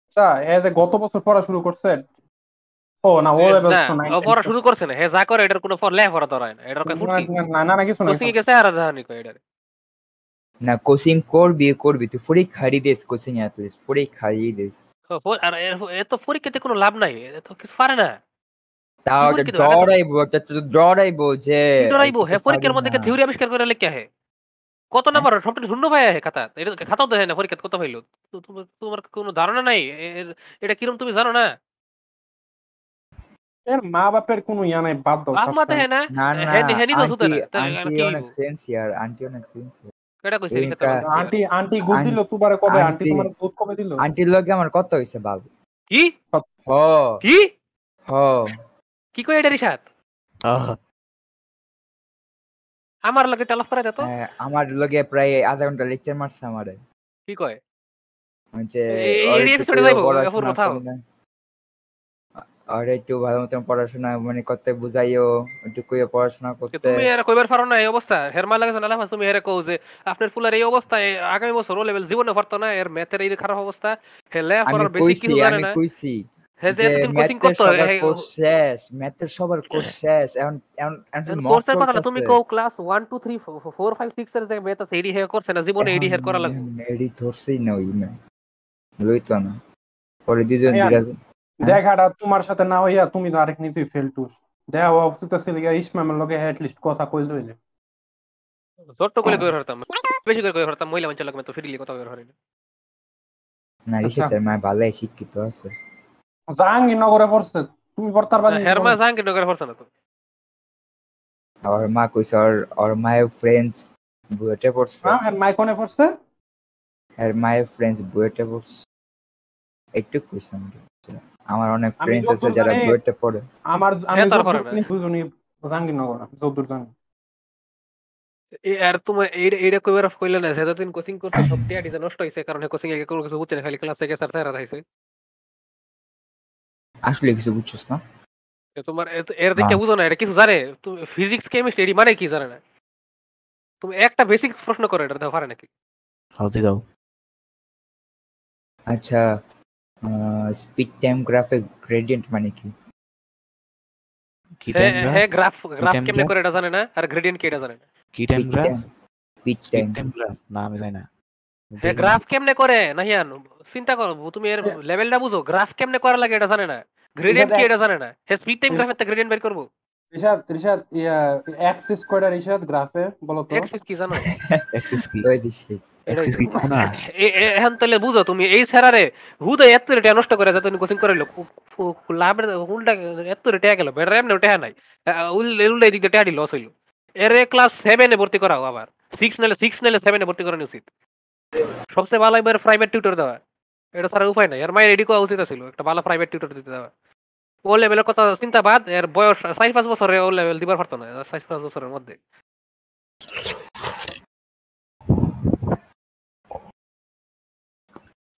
আচ্ছা এ যে গত বছর পড়া শুরু করছে ও না ও না, তো নাই ও পড়া শুরু করছে না হে যা করে এটার কোনো পর লেখা পড়া ধরায় না এটার কয় ফুটি না না না কিছু না কোচিং এ গেছে আর জানি কয় এটার না কোচিং করবি করবি তুই পরীক্ষারই দিস কোচিং অ্যাটলিস্ট পরীক্ষারই দিস আর এর- এ তো পরীক্ষাতে কোনো লাভ নাই এ তো কিছু পারে না তাও পরীক্ষা তো- ডরাইবো তো ডরাইবো যে ডরাইবো কিছু হে পরীক্ষার পারি মধ্যে না। থিওরি আবিষ্কার করে লেখা হে কত নাম্বার সবটা শূন্য পায় হে খাতা এটা তো খাতাও দেয় না পরীক্ষা কত পাইলো তো- তোমার কোনো ধারণা নাই এটা কিরম তুমি জানো না এর মা বাপের কোনো ইয়া নাই বাদ দাও বাপ মাতে হে না হে না তাহলে আর আন্টি কি অনেক সিনসিয়ার আন্টি অনেক সিনসিয়ার কেডা কইছে এই রিসাতে কা- বলছে? আন্টি আন্টি গুদ দিল তুবারে কবে? আন্টি আন্টি- তোমার দুধ কবে দিল? আন্টির লগে আমার কত হইছে বাবু। কি? হ। কি? হ। কি কই এটা রিসাত? আমার লগে টেলাফ করে দে তো। হ্যাঁ, আমার লগে প্রায় আধা ঘণ্টা লেকচার মারছে আমারে। কি কয়? যে এই- এই ওর এই একটু episode এ যাইবো? করলে- আর একটু ভালো মতন পড়াশোনা মানে করতে বুঝাইও একটু কইও পড়াশোনা করতে। তুমি এর কইবার পারো না এই অবস্থা। হের মা লাগে না তুমি হেরে কও যে আপনার ফুলার এই অবস্থা আগামী বছর ও লেভেল জীবনে পারতো না এর ম্যাথের এই খারাপ অবস্থা হে লে আমি পড়ার বেসিক কিছু জানে আমি না। কইছি সবার কোর্স শেষ ম্যাথের সবার কোর্স শেষ। এখন এখন এখন mock কোর্সের কথা না, তুমি। কও ক্লাস 1 2 3 4 5 6 এর যে ম্যাথ আছে এডি হে করছে না জীবনে এডি হের করা লাগবে। এডি ধরছেই না ওই ম্যাম লইতো না। পরে দুজন বিরাজ দেখাটা তোমার সাথে না হইয়া তুমি তো আরেক নিজেই ফেল টুস দেখা অবস্থিত ছিল গিয়া ইসমামের লগে এট লিস্ট কথা কইল হইলে। ছোট্ট করে কই হরতাম বেশি করে কই হরতাম মহিলা মানুষ লাগবে তো ফ্রিলি কথা কই হরে না আচ্ছা। রিসেটের মা ভালোই শিক্ষিত আছে। জাহাঙ্গীরনগরে পড়ছে তুমি পড়তার বাদ হের মা জাহাঙ্গীর নগর হরছে না তো? আর মা কইছে ওর ওর মায়ের ফ্রেন্ডস বুয়েটে পড়ছে। হ্যাঁ মাইকনে পড়ছে? আর মায়ের ফ্রেন্ডস বুয়েটে পড়ছে। একটু কইছে আমাকে। আমার অনেক ফ্রেন্ডস আছে যারা জানি- বুয়েটে পড়ে। আমার আমি দুজনই জাহাঙ্গীরনগর যতদূর জানি। আর তোমার এইটা এইটা কইবার কইলে না সেটা তুমি কোচিং করছ সব টিয়া নষ্ট হইছে কারণ কোচিং এ কোনো কিছু বুঝতে না খালি ক্লাসে গেছে আর তারা হইছে আসলে কিছু বুঝছস না? তোমার এর দিকে বুঝো না এটা কিছু জানে। তুমি ফিজিক্স কেমিস্ট্রি এটি মানে কি জানে না? তুমি একটা বেসিক প্রশ্ন করো এটা দাও পারে নাকি? হাউজি দাও আচ্ছা স্পিড টাইম গ্রাফিক গ্রেডিয়েন্ট মানে কি? কি টাইম হ্যাঁ হ্যাঁ গ্রাফ গ্রাফ কেমনে করে এটা জানে না? আর গ্রেডিয়েন্ট কি এটা জানে না? কি time graph speed speed time time graph না আমি জানি না। হ্যাঁ গ্রাফ কেমনে করে? নাহিয়ান চিন্তা করো তুমি এর লেভেলটা বুঝো। গ্রাফ কেমনে করা লাগে এটা জানে না। গ্রেডিয়েন্ট কি এটা জানে না? হ্যাঁ স্পিড টাইম গ্রাফের গ্রেডিয়েন্ট বের করব। রিশাদ রিশাদ ইয়া অ্যাক্সিস কয়টা গ্রাফে বলো তো। এক্সিস কি জানো? অ্যাক্সিস কি ওই দিছি এখন তাহলে বুঝো তুমি এই স্যারারে হুদে এত রেটে নষ্ট করে যাতে কোচিং লাভের উল্টা এত রেটে গেল বেটার এমনি টেহা নাই। উল্লে উল্লে দিক দিয়ে টেহাডি লস হইল। এর ক্লাস সেভেনে ভর্তি করাও আবার। সিক্স নালে সিক্স নালে সেভেনে ভর্তি করানো উচিত। সবচেয়ে ভালো এবার প্রাইভেট টিউটর দেওয়া। এটা ছাড়া উপায় নাই। এর মায়ের রেডি করা উচিত ছিল একটা ভালো প্রাইভেট টিউটর দিতে দেওয়া। ও লেভেলের কথা চিন্তা বাদ এর বয়স চার পাঁচ বছরে ও লেভেল দিবার পারতো না পাঁচ বছরের মধ্যে।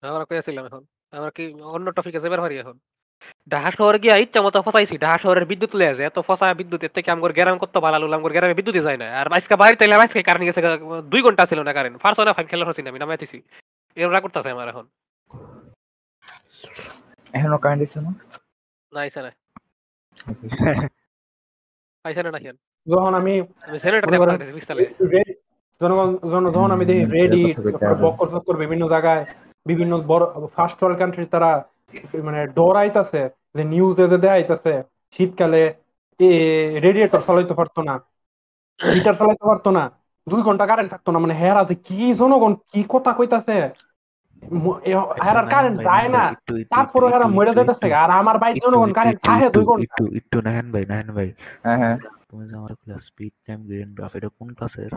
আমরা কই আছিলাম এখন? আমরা কি অন্য টপিকে যাবার পারি এখন? ঢাকা শহরে গিয়া ইচ্ছা মতো ফসাইছি ঢাকা শহরের বিদ্যুৎ লয়ে আছে এত ফসা বিদ্যুৎ এর থেকে আমগর গ্যারাম করতে ভালো লাগল আমগর গ্যারামে বিদ্যুৎই যায় না। আর আজকে বাড়িতে এলাম আজকে কারেন্ট গেছে দুই ঘণ্টা ছিল না কারেন্ট ফার্স্ট না ফাইভ খেলা হচ্ছি না আমি নামাইতেছি এরকম রাগ করতেছে আমার এখন। এখনও কারেন্ট দিছে না? না আইসা না। আইসা না নাকি যখন আমি জনগণ জন- যখন আমি দেখি রেডি বক্কর চক্কর বিভিন্ন জায়গায় বিভিন্ন বড় ফার্স্ট ওয়ার্ল্ড কান্ট্রি তারা মানে ডরাইতাছে যে নিউজে যে দেখাইতাছে শীতকালে এ রেডিয়েটর চালাইতে পারতো না হিটার চালাইতে পারতো না দুই ঘণ্টা কারেন্ট থাকতো না মানে হেরা যে কি জনগণ কি কথা কইতাছে? হেরার কারেন্ট যায় না তারপরে হেরা মরে যেতেছে আর আমার বাইক জনগণ কারেন্ট থাকে দুই ঘণ্টা। একটু একটু নাহেন ভাই নাহেন ভাই। হ্যাঁ হ্যাঁ। তুমি যে আমার ক্লাস স্পিড টাইম গ্রাফ এটা কোন ক্লাসের এর?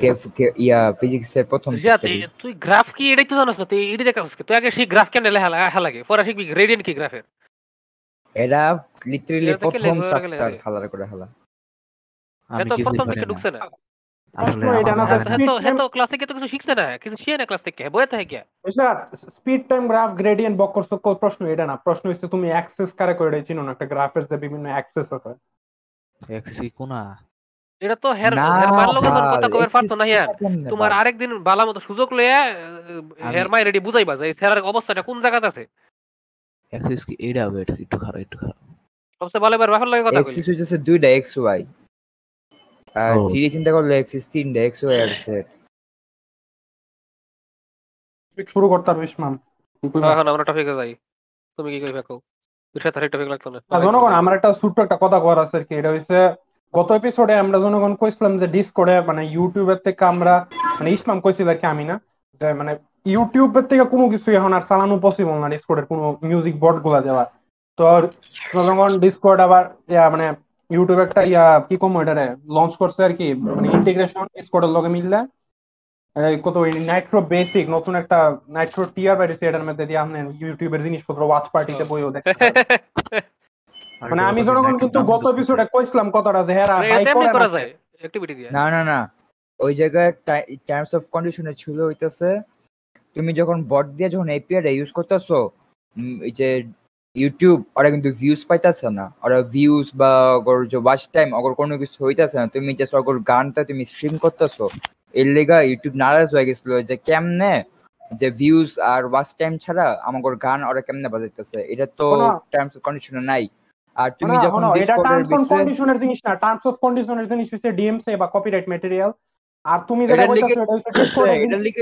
কে- কে- ইয়া ফিজিক্স এর প্রথম যা তুই- তুই গ্রাফ কি এটাই তো জানাস না? তুই এটাই দেখাস তুই আগে সেই গ্রাফ কেন লেখা লাগে? পরে শিখবি গ্রেডিয়েন্ট কি গ্রাফের এরা লিটারালি এটা থেকে প্রথম চ্যাপ্টার হালার করে হালা। আমি প্রথম থেকে ঢুকছে না। এটা না, তো জানা- speed হেতো time- হেতো ক্লাসে কিছু শিখছে না? কিছু শিখে না ক্লাস থেকে? বইতে স্পিড টাইম গ্রাফ গ্রেডিয়েন্ট বক্কর চক্কর প্রশ্ন এটা না। প্রশ্ন হচ্ছে তুমি অ্যাক্সেস কারে করে চিনো না? একটা গ্রাফের যে বিভিন্ন অ্যাক্সেস আছে। অ্যাক্সিস কোনা? এটা তো হের না হের মার লগে ভাই, কথা কইবার পারতো না কেমনে তোমার ভাই? আরেকদিন বালা মতো সুযোগ লইয়া আমি- হের মাই রেডি বুঝাইবা যে স্যারের অবস্থাটা কোন জায়গাতে আছে? অ্যাক্সিস কি ওয়েট একটু খারাপ একটু খারাপ। সবচেয়ে ভালো এবার লাগে কথা কইলি। এক্সিস হইতেছে দুইটা এক্স ওয়াই আর ও। থ্রি চিন্তা করলে এক্সিস তিনটা এক্স ওয়াই আর সেট। শুরু করতে পারব এখন আমরা টপিকে যাই। তুমি কি কইবা কও? টপিক লাগতো না। জনগণ আমার একটা ছোট্ট একটা কথা করার আছে আর কি। এটা হচ্ছে গত এপিসোডে আমরা জনগণ কইছিলাম যে ডিসকর্ডে মানে ইউটিউবের থেকে আমরা মানে ইসলাম কইছিল আর কি আমি না, যে মানে ইউটিউবের থেকে কোনো কিছু এখন আর চালানো পসিবল না ডিসকর্ডের কোনো মিউজিক বোর্ডগুলা দেওয়া তো জনগণ ডিসকর্ড আবার, ইয়া মানে ইউটিউব একটা, ইয়া, কি কম এটারে লঞ্চ করছে আর কি মানে ইন্টিগ্রেশন ডিসকর্ডের লগে মিললে কত নাইট্রো বেসিক নতুন একটা নাইট্রো টিয়ার বাইরেছে এটার মধ্যে দিয়ে আপনি ইউটিউবের জিনিসপত্র ওয়াচ পার্টিতে বইও দেখতে। মানে আমি জনগণ কিন্তু গত এপিসোডে কইছিলাম কথাটা যে হ্যাঁ ভাই এটা করে। যায় অ্যাক্টিভিটি দিয়ে। না না না। ওই জায়গায় টার্মস অফ কন্ডিশনে ছিল হইতেছে তুমি যখন বট দিয়ে যখন এপিআই ইউজ করতেছো এই যে ইউটিউব ওরা কিন্তু ভিউজ পাইতেছে না। ওরা ভিউজ বা ওর যে ওয়াচ টাইম ওর কোনো কিছু হইতাছে না। তুমি জাস্ট ওর গানটা তুমি স্ট্রিম করতেছো এর লেগা ইউটিউব নারাজ হয়ে গেছিল যে কেমনে যে ভিউজ আর ওয়াচ টাইম ছাড়া আমার গান ওরা কেমনে বাজাইতেছে? এটা তো টাইমস অফ কন্ডিশনে নাই। আর তুমি যখন এটা টার্মস অন কন্ডিশনের জিনিস না টার্মস অফ কন্ডিশনের জিনিস হচ্ছে ডিএমসি বা কপিরাইট ম্যাটেরিয়াল আর তুমি যেটা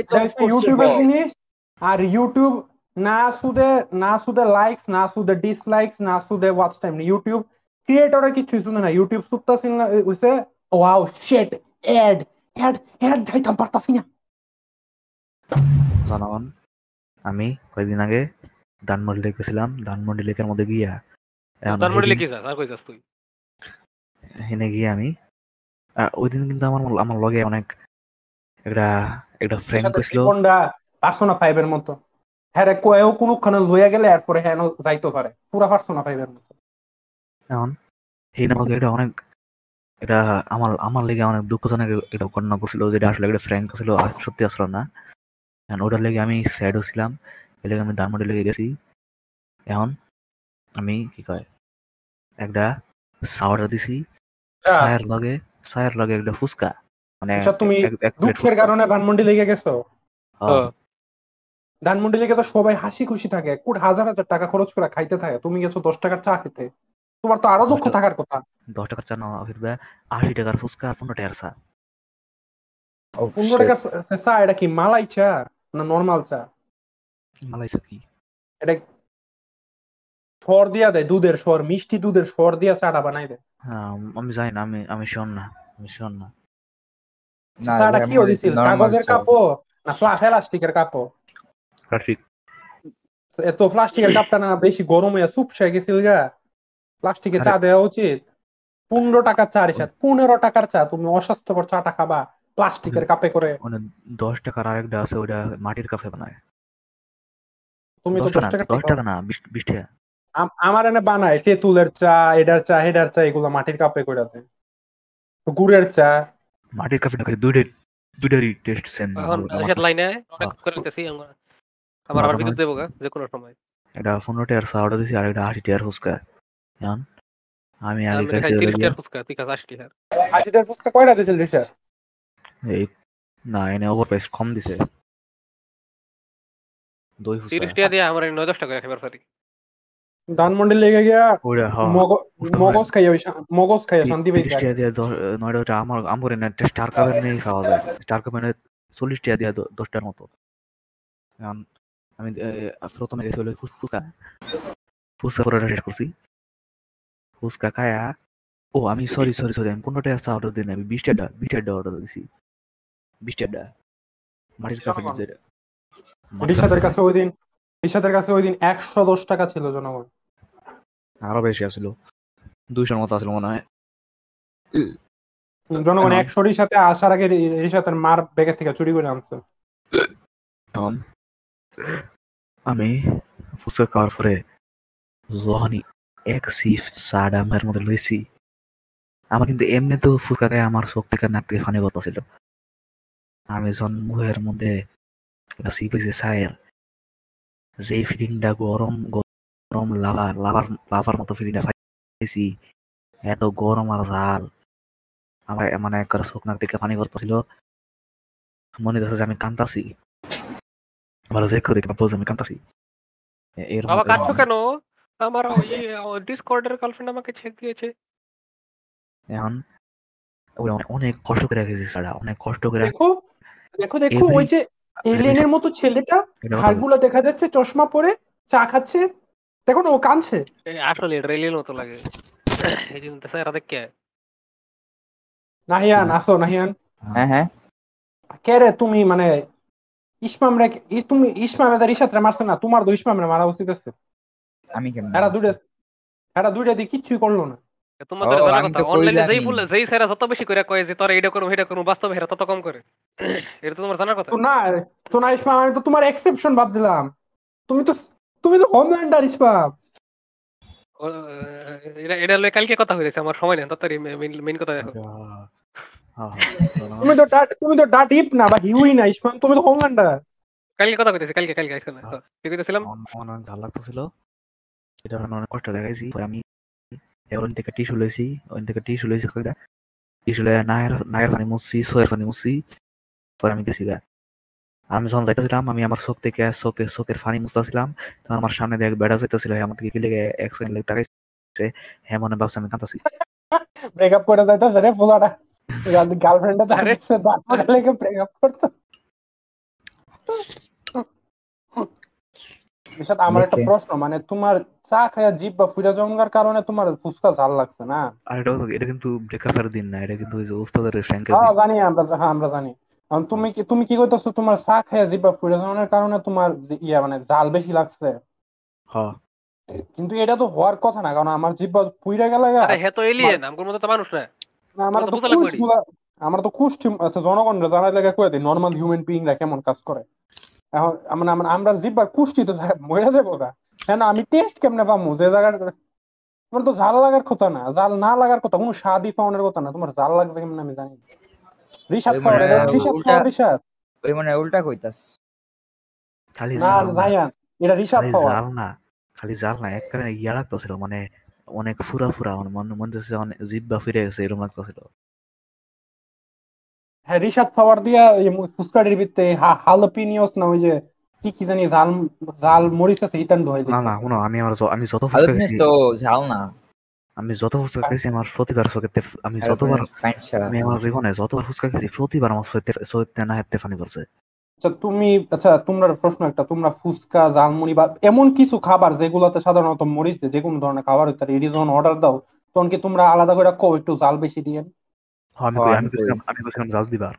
এটা হচ্ছে ইউটিউবের জিনিস। আর ইউটিউব না শুধু না শুধু লাইকস না শুধু ডিসলাইকস না শুধু ওয়াচ টাইম ইউটিউব ক্রিয়েটরের কিছু শুনে না। ইউটিউব সুপ্তাসিন হইছে wow shit ad ad ad যাইতাম পারতাছি না। জনগণ আমি কয়েকদিন আগে ধানমন্ডি লেক গেছিলাম ধানমন্ডি লেকের মধ্যে গিয়া হেনে গিয়ে আমি ওই দিন কিন্তু আমার আমার লগে অনেক একটা একটা ফ্রেন্ড কইছিল। কোনটা পার্সোনা ফাইভ এর মতো। হ্যাঁ রে কয়েও কোনখানে লইয়া গেলে এরপরে হ্যাঁ যাইতে পারে। পুরা পার্সোনা ফাইভ এর মতো। এখন একটা অনেক এটা আমার আমার লেগে অনেক দুঃখজনক এটা ঘটনা করছিল যেটা আসলে একটা ফ্র্যাঙ্ক ছিল আর সত্যি আসলো না। এখন ওটার লেগে আমি স্যাডও ছিলাম এর লেগে আমি ধানমন্ডি লেগে গেছি। এখন আমি কি কয়? একটা সাওয়ার দিছি। সায়ের লগে সায়ের লগে একটা ফুচকা। মানে আচ্ছা, তুমি দুঃখের কারণে ধানমন্ডি লেগে গেছো? হ্যাঁ, ধানমন্ডি লেগে তো সবাই হাসি খুশি থাকে। কোট হাজার হাজার টাকা খরচ করে খাইতে থাকে। তুমি গেছো দশ টাকার চা খেতে। তোমার তো আরও দুঃখ থাকার কথা। দশ টাকার চা না ফিরবে আশি টাকার ফুচকা আর পনেরো টাকার চা। পনেরো টাকার চা- চা এটা কি মালাই চা না নর্মাল চা? মালাইসা কি? এটা সর দিয়া দেয় দুধের সর মিষ্টি দুধের সর দিয়া চাটা বানাই দেয়। হ্যাঁ, আমি জানি না আমি আমি শিওর না আমি শিওর না। চাটা কি মনে হয় normal কাগজের। কাপো না প্লাস্টিকের কাপো ঠিক এত প্লাস্টিকের কাপটা না বেশি গরম হয়ে চুপসে গেছিল গা। প্লাস্টিকের চা দেওয়া উচিত। পনেরো টাকার চা রিসাদ পনেরো টাকার চা তুমি অস্বাস্থ্যকর চাটা খাবা প্লাস্টিকের কাপে করে। মানে দশ টাকার আরেকটা আছে ওইটা মাটির কাফে বানায়। তুমি তো দশ টাকা টাকা দশ টাকা না বিশ টাকা। আমার এনে বানায় তেঁতুলের চা এডার চা হেডার চা এগুলো মাটির কাপে করে দেয়। গুড়ের চা। মাটির কাপে খাইছে দুইটা দুইটারই টেস্ট সেম এখন এসে লাইনে করে নিতেছি আমরা আমার। আবার বিদ্যুৎ দেবো গা যে কোনো সময়। এটা পনেরো টাকার চা অর্ডার দিছি আর একটা আশি টাকার ফুচকা। এখন আমি আগে টাকার ফুচকা তুই খাস আশি টাকার আশিটার ফুচকা কয়টা দিয়েছিল রিসা এই না এনে ওভার প্রাইস কম দিছে। দই ফুচকা। টাকা দিয়ে আমার এই নয় দশ টাকা খাবার পারি ধানমন্ডি লেগে গিয়া মগজ খাইয়া মগজ খাইয়া শান্তি টাকা দিয়ে নয়টা আমার আমার একটা স্টার কাপের খাওয়া যায়। স্টার কাপের চল্লিশ টাকা দিয়ে দশটার মতো। আমি প্রথমে গেছি হলো ফুচকা ফুচকা পরোটা শেষ করছি। ফুচকা খায়া ও আমি সরি সরি সরি আমি পনেরো টাকা অর্ডার দিই আমি বিশ টাকা বিশ টাকা অর্ডার দিছি। বিশ টাকা মাটির কাপে জনগণ। নিচে। কাছে ওই দিন কাছে ওই দিন একশো দশ টাকা ছিল জনগণ। আরও বেশি আসলো। দুইশোর মতো আসলো মনে হয়। জনগণ রিসাতে আসার আগে রিসাতের মার ব্যাগের থেকে চুরি করে আনছে। আমি ফুচকা খাওয়ার পরে যখনই এক সিফ আমার মধ্যে লইছি আমার কিন্তু এমনি তো ফুচকা খাই আমার চোখ থেকে নাক থেকে ফানি কথা ছিল। আমি যখন মুখের মধ্যে একটা সিপ হয়েছে চায়ের যে ফিলিংটা গরম গরম লাভার লাভার লাভার মতো ফিলিংটা পাইছি। এত গরম আর ঝাল। আমার মানে একবার নাক থেকে পানি করতেছিল মনে হচ্ছে যে আমি কান্তাছি আমার দেখো দেখে বুঝ আমি কান্তাছি বাবা কাটছো কেন? আমার ওই ডিসকর্ডের গার্লফ্রেন্ড আমাকে ছেক দিয়েছে। এখন অনেক- অনেক কষ্ট করে রেখেছে সারা অনেক কষ্ট করে দেখো দেখো দেখো ওই যে এলিয়েনের মতো ছেলেটা হাড়গুলো দেখা যাচ্ছে চশমা পরে চা খাচ্ছে দেখো না ও কাঁদছে। আসলে রেলের মতো লাগে। এই জন্য তো স্যার দেখে। নাহিয়ান আসো নাহিয়ান। হ্যাঁ হ্যাঁ। কে রে তুমি মানে ইসমাম রে ই- তুমি ইসমাম এদের ইসাত রে মারছে না তোমার তো ইসমাম রে মারা উচিত আছে। আমি কেমন এরা দুইটা এরা দুইটা দিয়ে কিচ্ছুই করল না। তোমাদের জানা কথা অনলাইনে যেই। বলে যেই স্যারা যত বেশি করে কয় যে তোরা এটা করব এটা করব বাস্তবে হেরা তত কম করে। এটা তো তোমার জানার কথা? তো না তো না ইসমাম আমি তো তোমার এক্সেপশন ভাবছিলাম তুমি তো তুমি তো হোমল্যান্ডার ও, এটা এটা লয়ে কালকে কথা হয়েছে আমার সময় নেই তাড়াতাড়ি মেইন কথা দেখো হ্যাঁ, হ্যাঁ। তুমি তো ডাট তুমি তো ডাট ইপ না বা হিউই না তুমি তো হোমল্যান্ডার কালকে কথা কইতেছি কালকে কালকে আইসো না কি কইতেছিলাম? আমার- আমার অনেক ঝাল লাগতেছিল। এটা আমি অনেক কষ্ট দেখাইছি পরে আমি ওখান থেকে টিস্যু লইছি ওখান থেকে টিস্যু লইছি কয়টা টিস্যু লয়ে নায়ের নায়ের পানি মুছছি সোয়ের পানি মুছছি পরে আমি গেছি গা। আমি যখন যাইতেছিলাম আমি আমার চোখ থেকে চোখে চোখের পানি মুছতেছিলাম। তখন আমার সামনে দিয়ে বেড়া যাইতেছিল আমার দিকে কি লেগে এক সেকেন্ড লেগে তাকাইছে হ্যাঁ মনে ভাবছে আমি কাঁদাছি ব্রেকআপ করে যাইতেছে রে পোলাটা গার্লফ্রেন্ডে আরে। তারপরে তারপরে লেগে ব্রেকআপ করতে। বিশাল আমার একটা প্রশ্ন মানে তোমার চা খায়া জিভ বা ফুটা জমগার কারণে তোমার ফুসকা ঝাল লাগছে না? আর এটা এটা কিন্তু ব্রেকআপের দিন না এটা কিন্তু ওই যে উস্তাদের ফ্র্যাঙ্কের হ্যাঁ জানি আমরা হ্যাঁ আমরা জানি। তুমি কি তুমি কি করতেছো তোমার চা খায়া জিভ বা ফুটা জমানোর কারণে তোমার ইয়া মানে জাল বেশি লাগছে। হ্যাঁ কিন্তু এটা তো হওয়ার কথা না কারণ আমার জিব্বা পুইরা গেল আরে হে তো এলিয়েন আমগোর মতো তো মানুষ না আমার তো আমার তো কুশ আচ্ছা জনগণ লাগে কয়ে দিই নর্মাল হিউম্যান কেমন কাজ করে এখন মানে আমরা আমরা জিব্বার কুষ্টি তো মরে যাব গা হ্যাঁ আমি টেস্ট কেমনে পামু? যে জায়গাটা তোমার তো জাল লাগার কথা না জাল না লাগার কথা কোনো স্বাদই পাওয়ানোর কথা না তোমার জাল লাগছে কেমন আমি জানি না। রিশাদ মানে এটা রিশাদ উল্টা- রিশাদ ওই মানে উল্টা কইতাস। খালি না জাল না। ভাইয়ান এটা রিশাদ খালি খাওয়ার। জাল না খালি জাল না একবারে ইয়া লাগতেছিল মানে অনেক ফুরা ফুরা আমার মনে মনে হচ্ছে অনেক জিব্বা ফিরে গেছে এরকম লাগতেছিল। হ্যাঁ রিশাদ খাওয়ার দিয়া এই ফুসকাটির ভিতরে হালপিনিয়স না ওই যে কি কি জানি জাল জাল মরিচ আছে ইটান ঢোয়াই না না শুনো আমি আমার আমি যত খেয়েছি তো ঝাল না। আমি যত ফুচকা খেয়েছি আমার প্রতিবার চোখেতে আমি যতবার আমি আমার জীবনে যতবার ফুচকা খেয়েছি প্রতিবার আমার চোখেতে চোখেতে না হেতে ফানি করছে আচ্ছা তুমি আচ্ছা তোমরা প্রশ্ন একটা তোমরা ফুচকা জালমুড়ি বা এমন কিছু খাবার যেগুলোতে সাধারণত মরিচ দেয় যে কোনো ধরনের খাবার হইতে এটি যখন অর্ডার দাও তখন কি তোমরা আলাদা করে কো একটু জাল বেশি দিয়ে? হ্যাঁ, আমি আমি কইছিলাম জাল দিবার।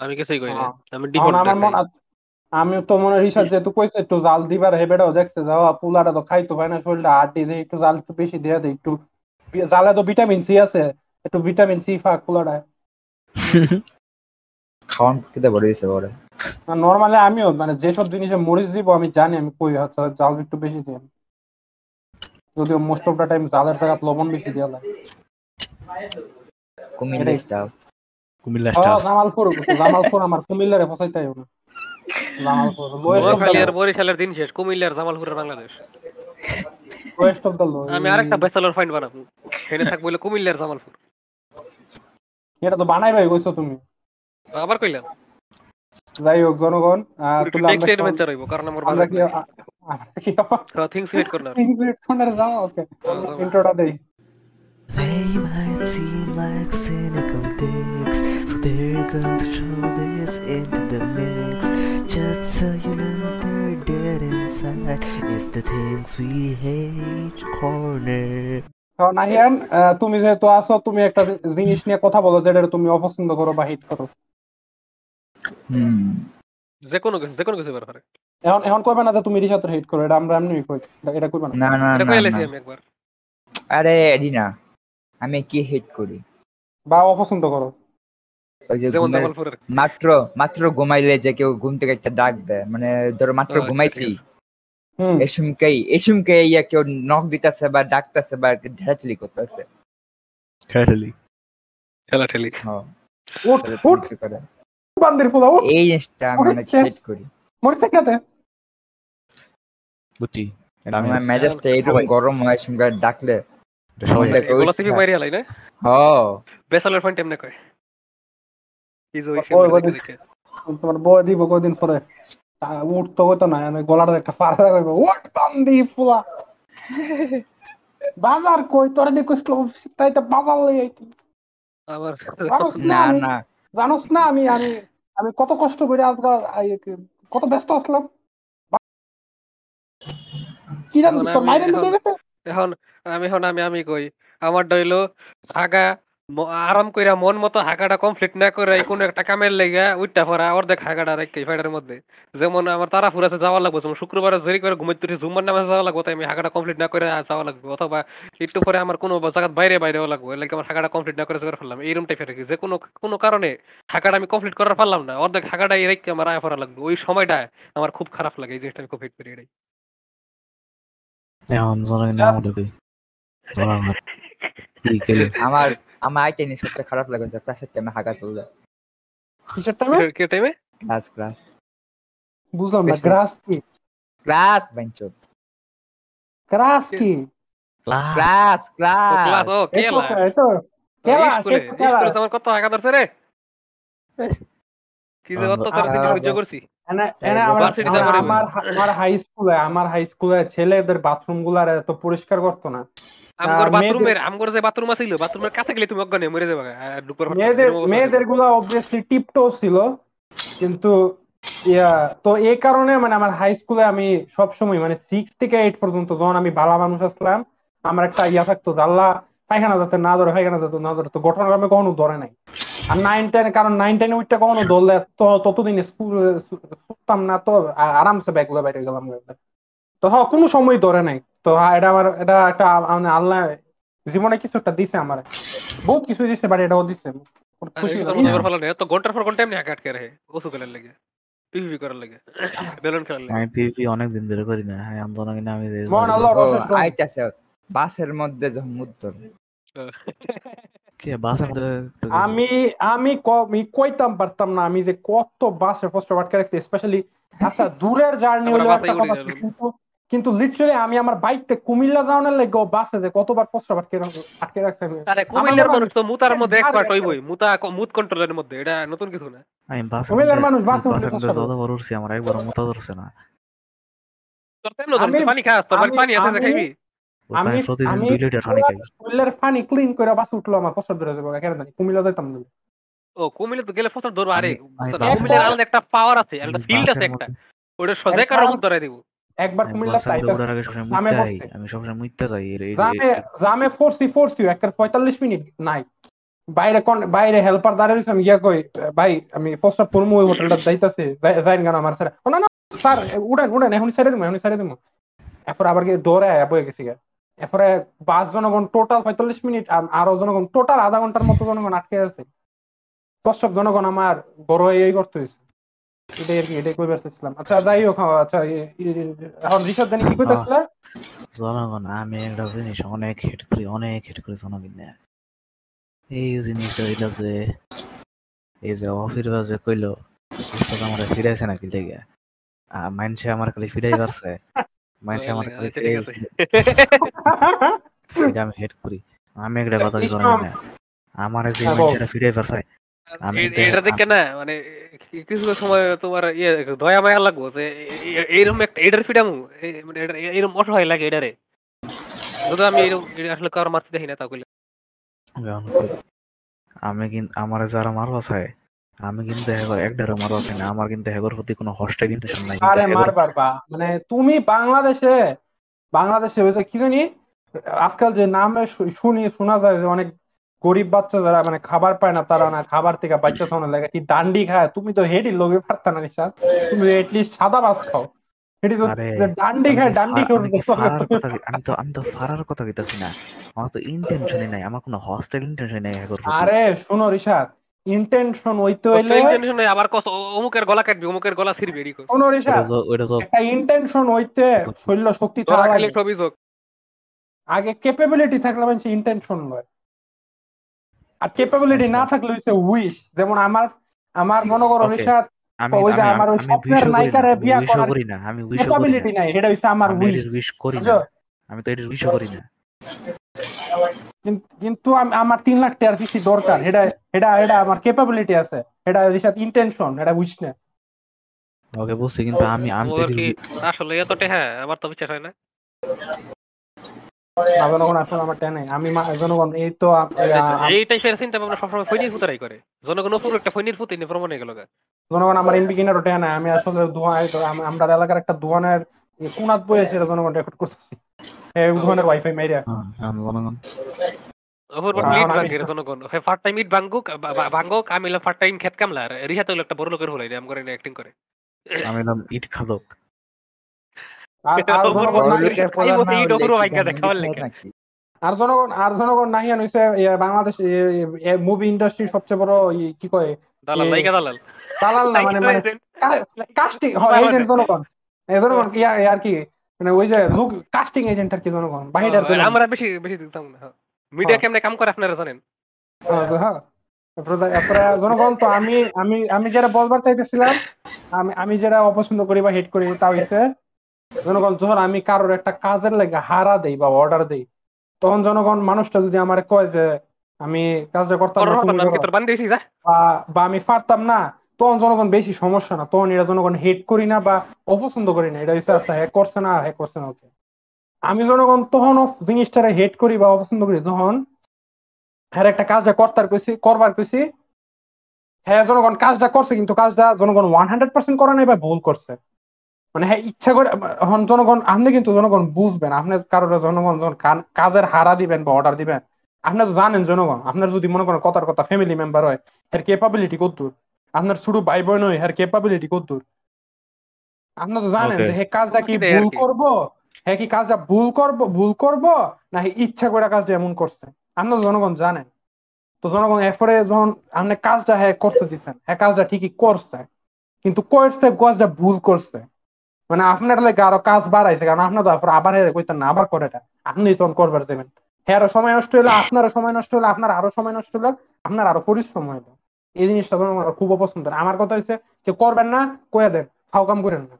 আমি কিছুই কই না। হ্যাঁ। আমি ডিফল্ট আমার মন আমি তো মনে হয় রিসার্চ যেহেতু কইছে একটু জাল দিবার হেবেটাও দেখছে যাওয়া পুলাটা তো খাইতো পায় না শরীরটা আটি দিয়ে একটু জাল একটু বেশি দিয়ে দেয় একটু জালে তো ভিটামিন সি আছে একটু ভিটামিন সি ফাঁক পুলাটায় খাওয়ান খেতে বলে দিছে পরে নর্মালি আমিও মানে যেসব জিনিসে মরিচ দিব আমি জানি আমি কই আচ্ছা জাল একটু বেশি দিই যদিও মোস্ট অফ দা টাইম জালের জায়গা লবণ বেশি দেওয়া লাগে। কুমিল্লা। স্টাফ কুমিল্লা হ্যাঁ, স্টাফ জামালপুর জামালপুর আমার কুমিল্লারে ফসাইতে না। জামালপুর আর বরিশালের দিন শেষ কুমিল্লার জামালপুরের Bangladesh. Lowest of the low আমি আরেকটা ব্যাচেলর ফাইন্ড বানাবো। সেটা থাকবো বলে কুমিল্লার জামালপুর এটা তো বানাই ভাই কইছো তুমি আবার কইলাম যাই হোক জনগণ আহ, একটু তাহলে আমরা টেক্সট কেমন- এডভেঞ্চার হইব কারণ আমার আমরা বাজেট কি আমরা কি আবার থিংস হিট করনার things with ফোনের যাও ওকে ইন্ট্রোটা দেই They might seem like cynical dicks, so they're going to throw this into the mix. Just so you know they're dead inside. It's the things we hate corner. তো নাহিয়ান তুমি যেহেতু আছো তুমি একটা জিনিস নিয়ে কথা বলো যেটা তুমি অপছন্দ করো বা হিট করো। যে কোনো কিছু যে কোনো কিছু ব্যাপারে। এখন এখন কইবে না যে তুমি হিট করো এটা আমরা এমনি কই এটা- এটা না। না না এটা কই আমি একবার। আরে এডি না আমি কি হিট করি? বা অপছন্দ করো। ওই যে মাত্র মাত্র ঘুমাইলে যে কেউ ঘুম থেকে একটা ডাক দেয় মানে ধরো মাত্র আচ্ছা, ঘুমাইছি। এসুমকেই এসুমকে ইয়া কেউ নক দিতেছে বা ডাকতেছে বা ঢেলাঠেলি করতেছে। খেলি ঠেলা ঠেলি হ্যাঁ, উঠ তাহলে উঠ। তুমি কি করে? বান্দির পোলা এই জিনিসটা আমি ওরে অনেক হেট করি। মরিছে খেতে বুঝছি। আমার মেজাজটা এরকম গরম হয় সুমকে ডাকলে। তোমার বউ দিব কদিন পরে। হইতো না আমি গলাটা একটা ফাড়া কইবো উঠ বান্দি পোলা বাজার কই? তোরা তাই তো বাজার লই আইতি। আবার না না আমি- জানোস না আমি আমি আমি কত কষ্ট করে আজকাল কত ব্যস্ত আসলাম। কি জানি এখন তোর আমি- মাইরেন এখন- দিতে গেছে? এখন আমি এখন আমি আমি কই? আমার ডইলো হাগা ম- আরাম কইরা মন মতো হাগাটা কমপ্লিট না করে কোনো একটা কামের লেগা উইটা পড়া অর্ধেক হাগাটা রেখে ফাইডার মধ্যে। যেমন আমার তারা ফুরাছে যাওয়া লাগবে যেমন শুক্রবারে জেরি করে ঘুমাইতে উঠে জুম্মার নামে যাওয়া লাগবে তাই আমি হাগাটা কমপ্লিট না করে যাওয়া লাগবে অথবা একটু পরে আমার কোনো জায়গা বাইরে বাইরেও লাগবে লাগে আমার হাগাটা কমপ্লিট না করে যাওয়ার ফেললাম এইরকম টাইপের কি? যে কোনো কোনো কারণে হাগাটা আমি কমপ্লিট করার পারলাম না অর্ধেক হাগাটা রেখে আমার আয়া পড়া লাগবে ওই সময়টা আমার খুব খারাপ লাগে এই জিনিসটা আমি খুব হেট করি এটাই। এখন জনগণ আমার আমার আইটা জিনিস সবচেয়ে খারাপ লাগে যে ক্লাসের টাইমে হাগা তুললে। কিসের টাইমে কি টাইমে ক্লাস ক্লাস বুঝলাম না। গ্রাস কি? ক্লাস বেঞ্চ গ্রাস কি? ক্লাস ক্লাস ক্লাস ও ক্লাস কেলা তো কেলা কেলা আমার কত হাগা ধরছে রে? কি যে আহ, অত্যাচার দিন সহ্য করছি। আমার হাই স্কুলে আমার হাই স্কুলে ছেলেদের বাথরুমগুলার এত পরিষ্কার করতো না। আমগর আর বাথরুমের আমগর যে বাথরুম আছিল বাথরুমের কাছে গেলে তুমি অজ্ঞানে মরে যাবে ডুকর মেয়েদের মেয়েদেরগুলা অবভিয়াসলি টিপটো ছিল কিন্তু ইয়া তো এই কারণে মানে আমার হাই স্কুলে আমি সব সময় মানে থেকে পর্যন্ত যখন আমি ভালো মানুষ আসলাম আমার একটা ইয়া থাকতো আল্লাহ পায়খানা যাতে না ধরে পায়খানা যাতে না ধরে তো ঘটনাক্রমে কখনো ধরে নাই। আর নাইন টেন কারণ নাইন টেন উইটটা কখনো ধরলে তো ততদিন স্কুল শুতাম না তো আরামসে ব্যাগগুলো বাইরে গেলাম। তো হ্যাঁ কোনো সময় ধরে নাই। তো হ্যাঁ এটা আমার এটা একটা মানে আল্লাহ জীবনে কিছু একটা দিছে আমার। বহুত কিছু দিছে বাট এটাও দিছে। খুশি তো ঘণ্টার পর ঘণ্টা এমনি আটকে রাখে ওসু খেলার লেগে করার লেগে বেলুন খেলার লেগে। আমি অনেক দিন ধরে করি না। হ্যাঁ আমি আল্লাহর অশেষ আইতাছে বাসের মধ্যে যখন মুদ ধরে। কে বাসের মধ্যে আমি আমি আমি কইতাম পারতাম না আমি যে কত বাসে আটকে রাখছি স্পেশালি আচ্ছা দূরের জার্নি হলো একটা কথা কিন্তু কিন্তু লিটারালি আমি আমার বাইকতে কুমিল্লা যাওয়ার লাগে বাসে যে কতবার পোস্টার আটকে আটকে রাখছি আমি। আরে কুমিল্লার মানুষ তো মুতার মধ্যে এক্সপার্ট হইবই। মুতা মুত কন্ট্রোলের মধ্যে এটা নতুন কিছু না? আমি বাসের কুমিল্লার মানুষ বাসে মধ্যে কষ্ট হবে। যতবার উঠছি আমার একবার মোতা ধরছে না। আমি- পানি খাস তোর বাড়ি পানি আছে না খাইবি আমি প্রতিদিন আমি দুই লিটার পানি খাই। কুমিল্লার পানি ক্লিন করে বাসে উঠল আমার পোস্টার ধরে যাব কেন জানি কুমিল্লা যাইতাম না। ও কুমিল্লা তো গেলে ফসল ধরবো আরে? বাসে- কুমিল্লার আলাদা একটা পাওয়ার আছে একটা ফিল্ড আছে একটা। মধ্যে- ওটা সোজা কারও মুখ ধরাই দিব। একবার কুমিল্লা জামে আমি সবসময় ফোরসি ফোরসি একটা মিনিট নাই। বাইরে কোন বাইরে হেল্পার দাঁড়িয়ে আমি গিয়া কই ভাই আমি পোস্টার পড়ব ওই হোটেলটা যাইতাছি যাইন গান আমার স্যার না না স্যার উড়েন উড়েন এখন সাইডে দিবো এখন সাইডে দিবো এরপর আবার গিয়ে দৌড়ে বয়ে গেছি গা। এরপরে বাস জনগণ টোটাল পঁয়তাল্লিশ মিনিট আরও জনগণ টোটাল আধা ঘণ্টার মতো জনগণ আটকে আছে। কষ্ট জনগণ আমার বড় এই করতে হয়েছে এটাই আর কি এটাই কই আচ্ছা যাই হোক হ্যাঁ, আচ্ছা এখন রিসাদ জানি কি কইতেছিল জনগণ আমি একটা জিনিস অনেক হেট করি অনেক হেট করি জনগণ। এই জিনিসটা হইল যে এই যে অফির যে কইলো আমার ফিরাইছে নাকি লেগে? মাইনসে আমার খালি ফিরাই পারছে। মাইনসে আমার খালি আচ্ছা, ফিরাই এটা আমি হেট করি। আমি একটা আচ্ছা, কথা ইসলাম- জনগণ আমার যে হ্যাঁ, বল। ফিরাই পারছে না মানে কিছু সময় তোমার ইয়ে দয়া মায়া লাগবো যে এ- এ- এইরকম একটা এটার ফিডামু মানে এরকম অসহায় লাগে এটারে। যদি আমি এরকম আসলে কারও মারতে দেখি না তা কইলে এখন কই, আমি কিন্তু আমার যারা মারবা চায় আমি কিন্তু না আমার কিন্তু হেগর প্রতি কোনো হস্টেল ইন্টেনশন নাই কিন্তু আরে মারবার বা মানে তুমি বাংলাদেশে বাংলাদেশে কি জানি আজকাল যে নামে শুনি শোনা যায় যে অনেক গরিব বাচ্চা যারা মানে খাবার পায় না তারা না খাবার থেকে বাচ্চা থাকার লাগে। কি ডান্ডি খায়? তুমি তো হেডি লোকে পারতা না নিশা। তুমি এটলিস্ট সাদা ভাত খাও। হেডি তো ডান্ডি খায় ডান্ডি আমি তো আমি তো ফারার কথা কইতাছি না। আমার তো ইন্টেনশনই নাই। আমার কোনো হস্টেল ইন্টেনশন নাই আরে শোনো রিশাদ ইন্টেনশন হইতে হইলে টেনশন আবার কত অমুকের গলা কাটবি অমুকের গলা ছিড়বি য- ওটা য- একটা ইন্টেনশন হইতে শৈল্য শক্তি থাকা লাগে। আগে ক্যাপাবিলিটি থাকলে মানে ইন্টেনশন নয়। আর ক্যাপাবিলিটি না আচ্ছা। থাকলে হচ্ছে উইশ যেমন আমার আমার মনে করো. রিশাদ ওই যে আমার ওই স্বপ্নের করি না নায়িকারে বিয়া করার করি না আমি উইশও করি ক্যাপাবিলিটি না নাই এটা হচ্ছে আমার উইশ উইশ করি না। আমি তো এটা উইশও করি না। কিন্তু আমি- আমার তিন লাখ টাকার কিছু দরকার। এটা এটা এটা আমার ক্যাপাবিলিটি আছে। এটা রিশাদ ইন্টেনশন এটা উইশ না। ওকে বুঝছি কিন্তু আমি আমি আসলে এত টেহা আমার তো বিশ্বাস হয় না না, জনগণ আসলে আমার টেনে। আমি জনগণ এই তো এই টাইপের চিন্তা ভাবনা সবসময় ফৈনির ফুতারাই করে। জনগণ উপর একটা ফৈনির ফুতে নিয়ে প্রমাণ হয়ে গেল জনগণ আমার এমবি কিনারও টেনে আমি আসলে দোয়া আমরা এলাকার একটা দোয়ানের কোনাত বই আছে জনগণ রেকর্ড করতেছি। এই দোয়ানের ওয়াইফাই মাইরা হ্যাঁ, জনগণ। একটা আম করে অ্যাক্টিং করে। আমি ইট খাদক। আর জনগণ নাহি- হয়? আর জনগণ নাহিয়ান হইছে বাংলাদেশ মুভি ইন্ডাস্ট্রির সবচেয়ে বড় কি কয়? দালাল না মানে মানে কাস্টিং এজেন্ট জনগণ। জনগণ কি আর কি? মানে ওই যে লোক কাস্টিং এজেন্ট আর কি জনগণ বাহিরের আমরা বেশি বেশি দিতাম না মিডিয়া হ্যাঁ। কেমনে কাম করে আপনারা জানেন। হ্যাঁ, হ্যাঁ। জনগণ তো আমি আমি আমি যেটা বলবার চাইতেছিলাম আমি আমি যেটা অপছন্দ করি বা হেট করি তা হইছে জনগণ যখন আমি কারোর একটা কাজের লাগে হারা দেই বা অর্ডার দেই তখন জনগণ মানুষটা যদি আমার কয় যে আমি কাজটা করতাম বা আমি পারতাম না তখন জনগণ বেশি সমস্যা না তখন এটা জনগণ হেট করি না বা অপছন্দ করি না। এটা হচ্ছে আচ্ছা হ্যাক করছে না হ্যাক করছে না ওকে আমি জনগণ তখন জিনিসটারে হেট করি বা অপছন্দ করি যখন হ্যাঁ একটা কাজটা করতার কইছি করবার কইছি হ্যাঁ জনগণ কাজটা করছে কিন্তু কাজটা জনগণ ওয়ান হান্ড্রেড পার্সেন্ট করে নাই বা ভুল করছে। মানে হ্যাঁ ইচ্ছা করে এখন জনগণ আপনি কিন্তু জনগণ বুঝবেন আপনি কারোর জনগণ যখন কাজের হারা দিবেন বা অর্ডার দিবেন আপনি তো জানেন জনগণ আপনার যদি মনে করেন কথার কথা ফ্যামিলি মেম্বার হয় এর ক্যাপাবিলিটি কতদূর আপনার শুধু ভাই বোন হয় এর ক্যাপাবিলিটি কতদূর আপনি তো জানেন. যে হে কাজটা কি ভুল করব? হ্যাঁ কি কাজটা ভুল করব ভুল করব না হে ইচ্ছা করে কাজটা এমন করছে? আপনি তো জনগণ জানেন। তো জনগণ এরপরে যখন আপনি কাজটা হ্যাঁ করতে দিচ্ছেন হ্যাঁ কাজটা ঠিকই করছে কিন্তু করছে কাজটা ভুল করছে। মানে আপনার লাগে আরও কাজ বাড়াইছে কারণ আপনার তো আবার আবার হেরে কইতেন না আবার করে এটা আপনি তখন করবার দেবেন হ্যাঁ সময় নষ্ট হলো আপনারও সময় নষ্ট হলো আপনার আরও সময় নষ্ট হলো আপনার আরও পরিশ্রম হইল। এই জিনিসটা তো আমার খুব অপছন্দ। আমার কথা হচ্ছে যে করবেন না কয়ে দেন ফাও কাম করেন না।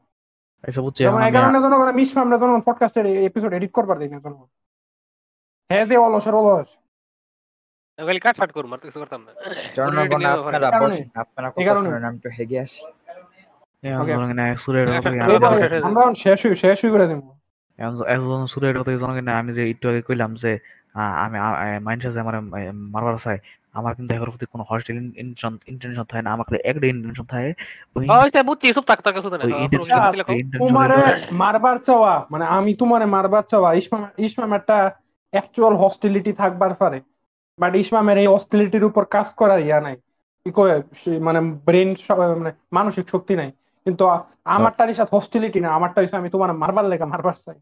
বুঝছি এই আমি কারণে জনগণ মিস আমরা জনগণ পডকাস্টের এপিসোড এডিট করবার দিই না জনগণ। হ্যাঁ যে অলসের অলস। কাট ফাট করব আর কিছু করতাম না। জনগণ আপনারা বসেন আপনারা কথা শুনেন আমি একটু হেগে আসি। শেষ আমরা এখন শেষ হই শেষ হই করে দিব এখন সুরের কথা জনকে না আমি যে একটু আগে কইলাম যে আমি মাইন্ডসে যে আমার মারবার চাই আমার কিন্তু এর প্রতি কোনো হস্টেল ইন্টেনশন ইন্টেনশন থাকে না আমার একটা ইন্টেনশন থাকে ওই বুঝছি ওই লেখো। intention তোমারে মারবার চাওয়া মানে আমি তোমারে মারবার চাওয়া ইসমাম ইসমাম একটা অ্যাকচুয়াল হস্টিলিটি থাকবার পারে। বাট ইসমামের এই হস্টিলিটির উপর কাজ করার ইয়া নাই। কি কয় মানে ব্রেন মানে মানসিক শক্তি নাই। কিন্তু আ- আমারটার সাথে হস্টিলিটি না আমারটা হচ্ছে আমি তোমার মারবার লেগে মারবার চাই।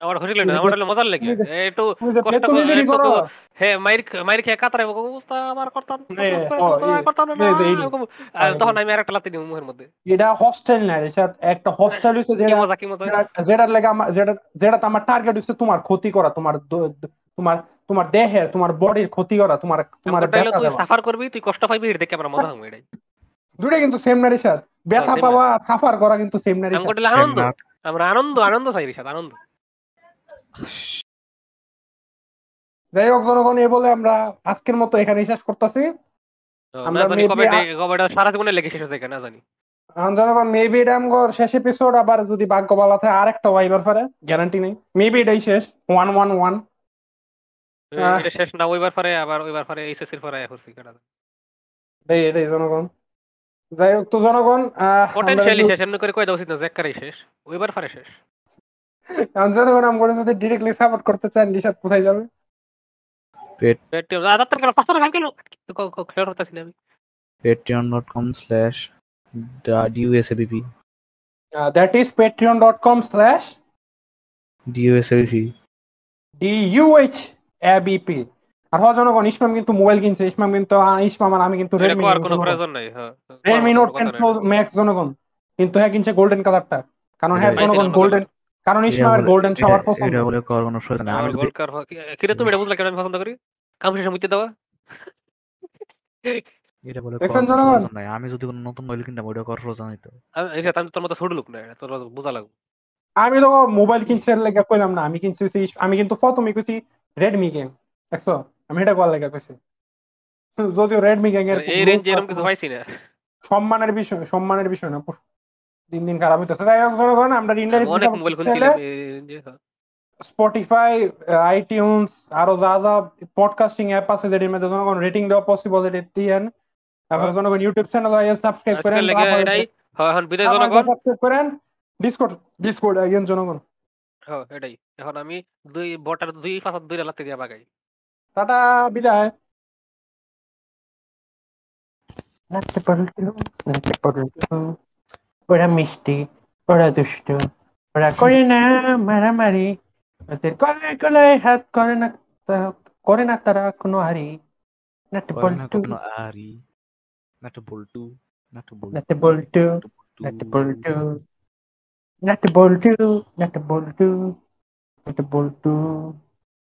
আমার যে- আমার হলো মজার লাগে। একটু কষ্ট একটু করো। হ্যাঁ মাইর মাইর খেয়ে কাতরে অবস্থা আমার করতাম করতাম না তখন আমি আর একটা লাত্তি দিব মুখের মধ্যে। এটা হস্টেল না এটা একটা হস্টেল কি যেটা যেটা- যেটার লেগে আমার যেটা যেটা আমার টার্গেট হচ্ছে তোমার ক্ষতি করা তোমার তোমার তোমার দেহের তোমার বডির ক্ষতি করা তোমার তোমার ব্যথা দেওয়া। সাফার করবি তুই কষ্ট পাইবি এটা দেখে আমরা মজা হবে এটাই। দুটো কিন্তু সেম না রিসাদ ব্যথা পাওয়া সাফার করা কিন্তু সেম আনন্দ আমরা আনন্দ আনন্দ চাই রিসাদ আনন্দ। যাই হোক জনগণ এ বলে আমরা আজকের মতো এখানে শেষ করতেছি। শেষ হচ্ছে না জানি। জনগণ মেবি এটা আমগর শেষ এপিসোড আবার যদি ভাগ্য ভালো থাকে আর একটা ওয়াইবার পারে গ্যারান্টি নেই। মেবি এটাই শেষ ওয়ান ওয়ান ওয়ান শেষ না ওইবার পরে আবার ওইবার পরে এইচএসসি এর পরে এটাই এটাই জনগণ। যাই হোক তো জনগণ আহ, আমরা পটেনশিয়ালি শেষ এমনি করে কই দেওয়া উচিত না জ্যাকারই শেষ ওইবার পরে শেষ। এখন জনগণ আমগর যদি ডিরেক্টলি সাপোর্ট করতে চান রিসাদ কোথায় যাবে? পেটিএম আ দাঁত কেন পাঁচশো টাকা কেন খেয়াল করতেছি না আমি। patreon.com slash is Patreon dot com slash DUSABP D U H A B P আর হয় জনগণ ইসমাম কিন্তু মোবাইল কিনছে ইসমাম কিন্তু ইসমাম আর আমি কিন্তু এটা রেডমি করার কোনো প্রয়োজন নাই হ্যাঁ রেডমি নোট টেন নাই। ম্যাক্স জনগণ কিন্তু হ্যাঁ কিনছে গোল্ডেন কালারটা কারণ হ্যাঁ এটা- জনগণ গোল্ডেন কারণ ইসমামের গোল্ডেন এটা- পছন্দ এটা বলে করার কোনো প্রয়োজন নেই। আমি যদি গোল্ড কার কিরে তুমি এটা বুঝলা কেন আমি পছন্দ করি কাম শেষে মুইতে দেওয়া এটা বলে দেখছেন কোনো জনগণ? প্রয়োজন নাই। আমি যদি কোনো নতুন মোবাইল কিনতাম ওইটা করার প্রয়োজন হইতো যে আমি তোর মতো ছোট লোক না এটা তোর বোঝা লাগবে আমি তো মোবাইল কিনছে এর লেগে কইলাম না আমি কিনছি আমি কিন্তু প্রথমে কইছি রেডমি গেম দেখছ আমি এটা কল লেগে কইছি? যদিও রেডমি গেম এর এই রেঞ্জে এরকম কিছু পাইছি না। সম্মানের বিষয় সম্মানের বিষয় না দিন দিন খারাপ হইতেছে। যাই হোক জনগণ আমরা আমি ইন্টারনেট অনেক মোবাইল খুলছিলাম রেঞ্জে হ্যাঁ। স্পটিফাই আইটিউনস আরও যা যা পডকাস্টিং অ্যাপ আছে যেটির মধ্যে জনগণ রেটিং দেওয়া পসিবল এটি দিয়েন। তারপর জনগণ ইউটিউব চ্যানেল সাবস্ক্রাইব করেন হ্যাঁ এখন বিদায় জনগণ। সাবস্ক্রাইব করেন ডিসকর্ড ডিসকর্ড আইয়েন জনগণ। হ্যাঁ এটাই। এখন আমি দুই বটার দুই পাঁচ দুই লাত্তি দিয়া বাগাই টাটা বিদায়। নাচতে পারল নাচতে পারল ওরা মিষ্টি ওরা দুষ্ট ওরা করে না মারামারি। ওদের গলায় গলায় হাত করে না করে না তারা কোনো হারি। নাটে করে বল্টু। কখনো আরি নাটু বল্টু নাটু বল্টু নাটে বল্টু। নাটে বল্টু নাটে বল্টু নাটে বল্টু নাটে বল্টু।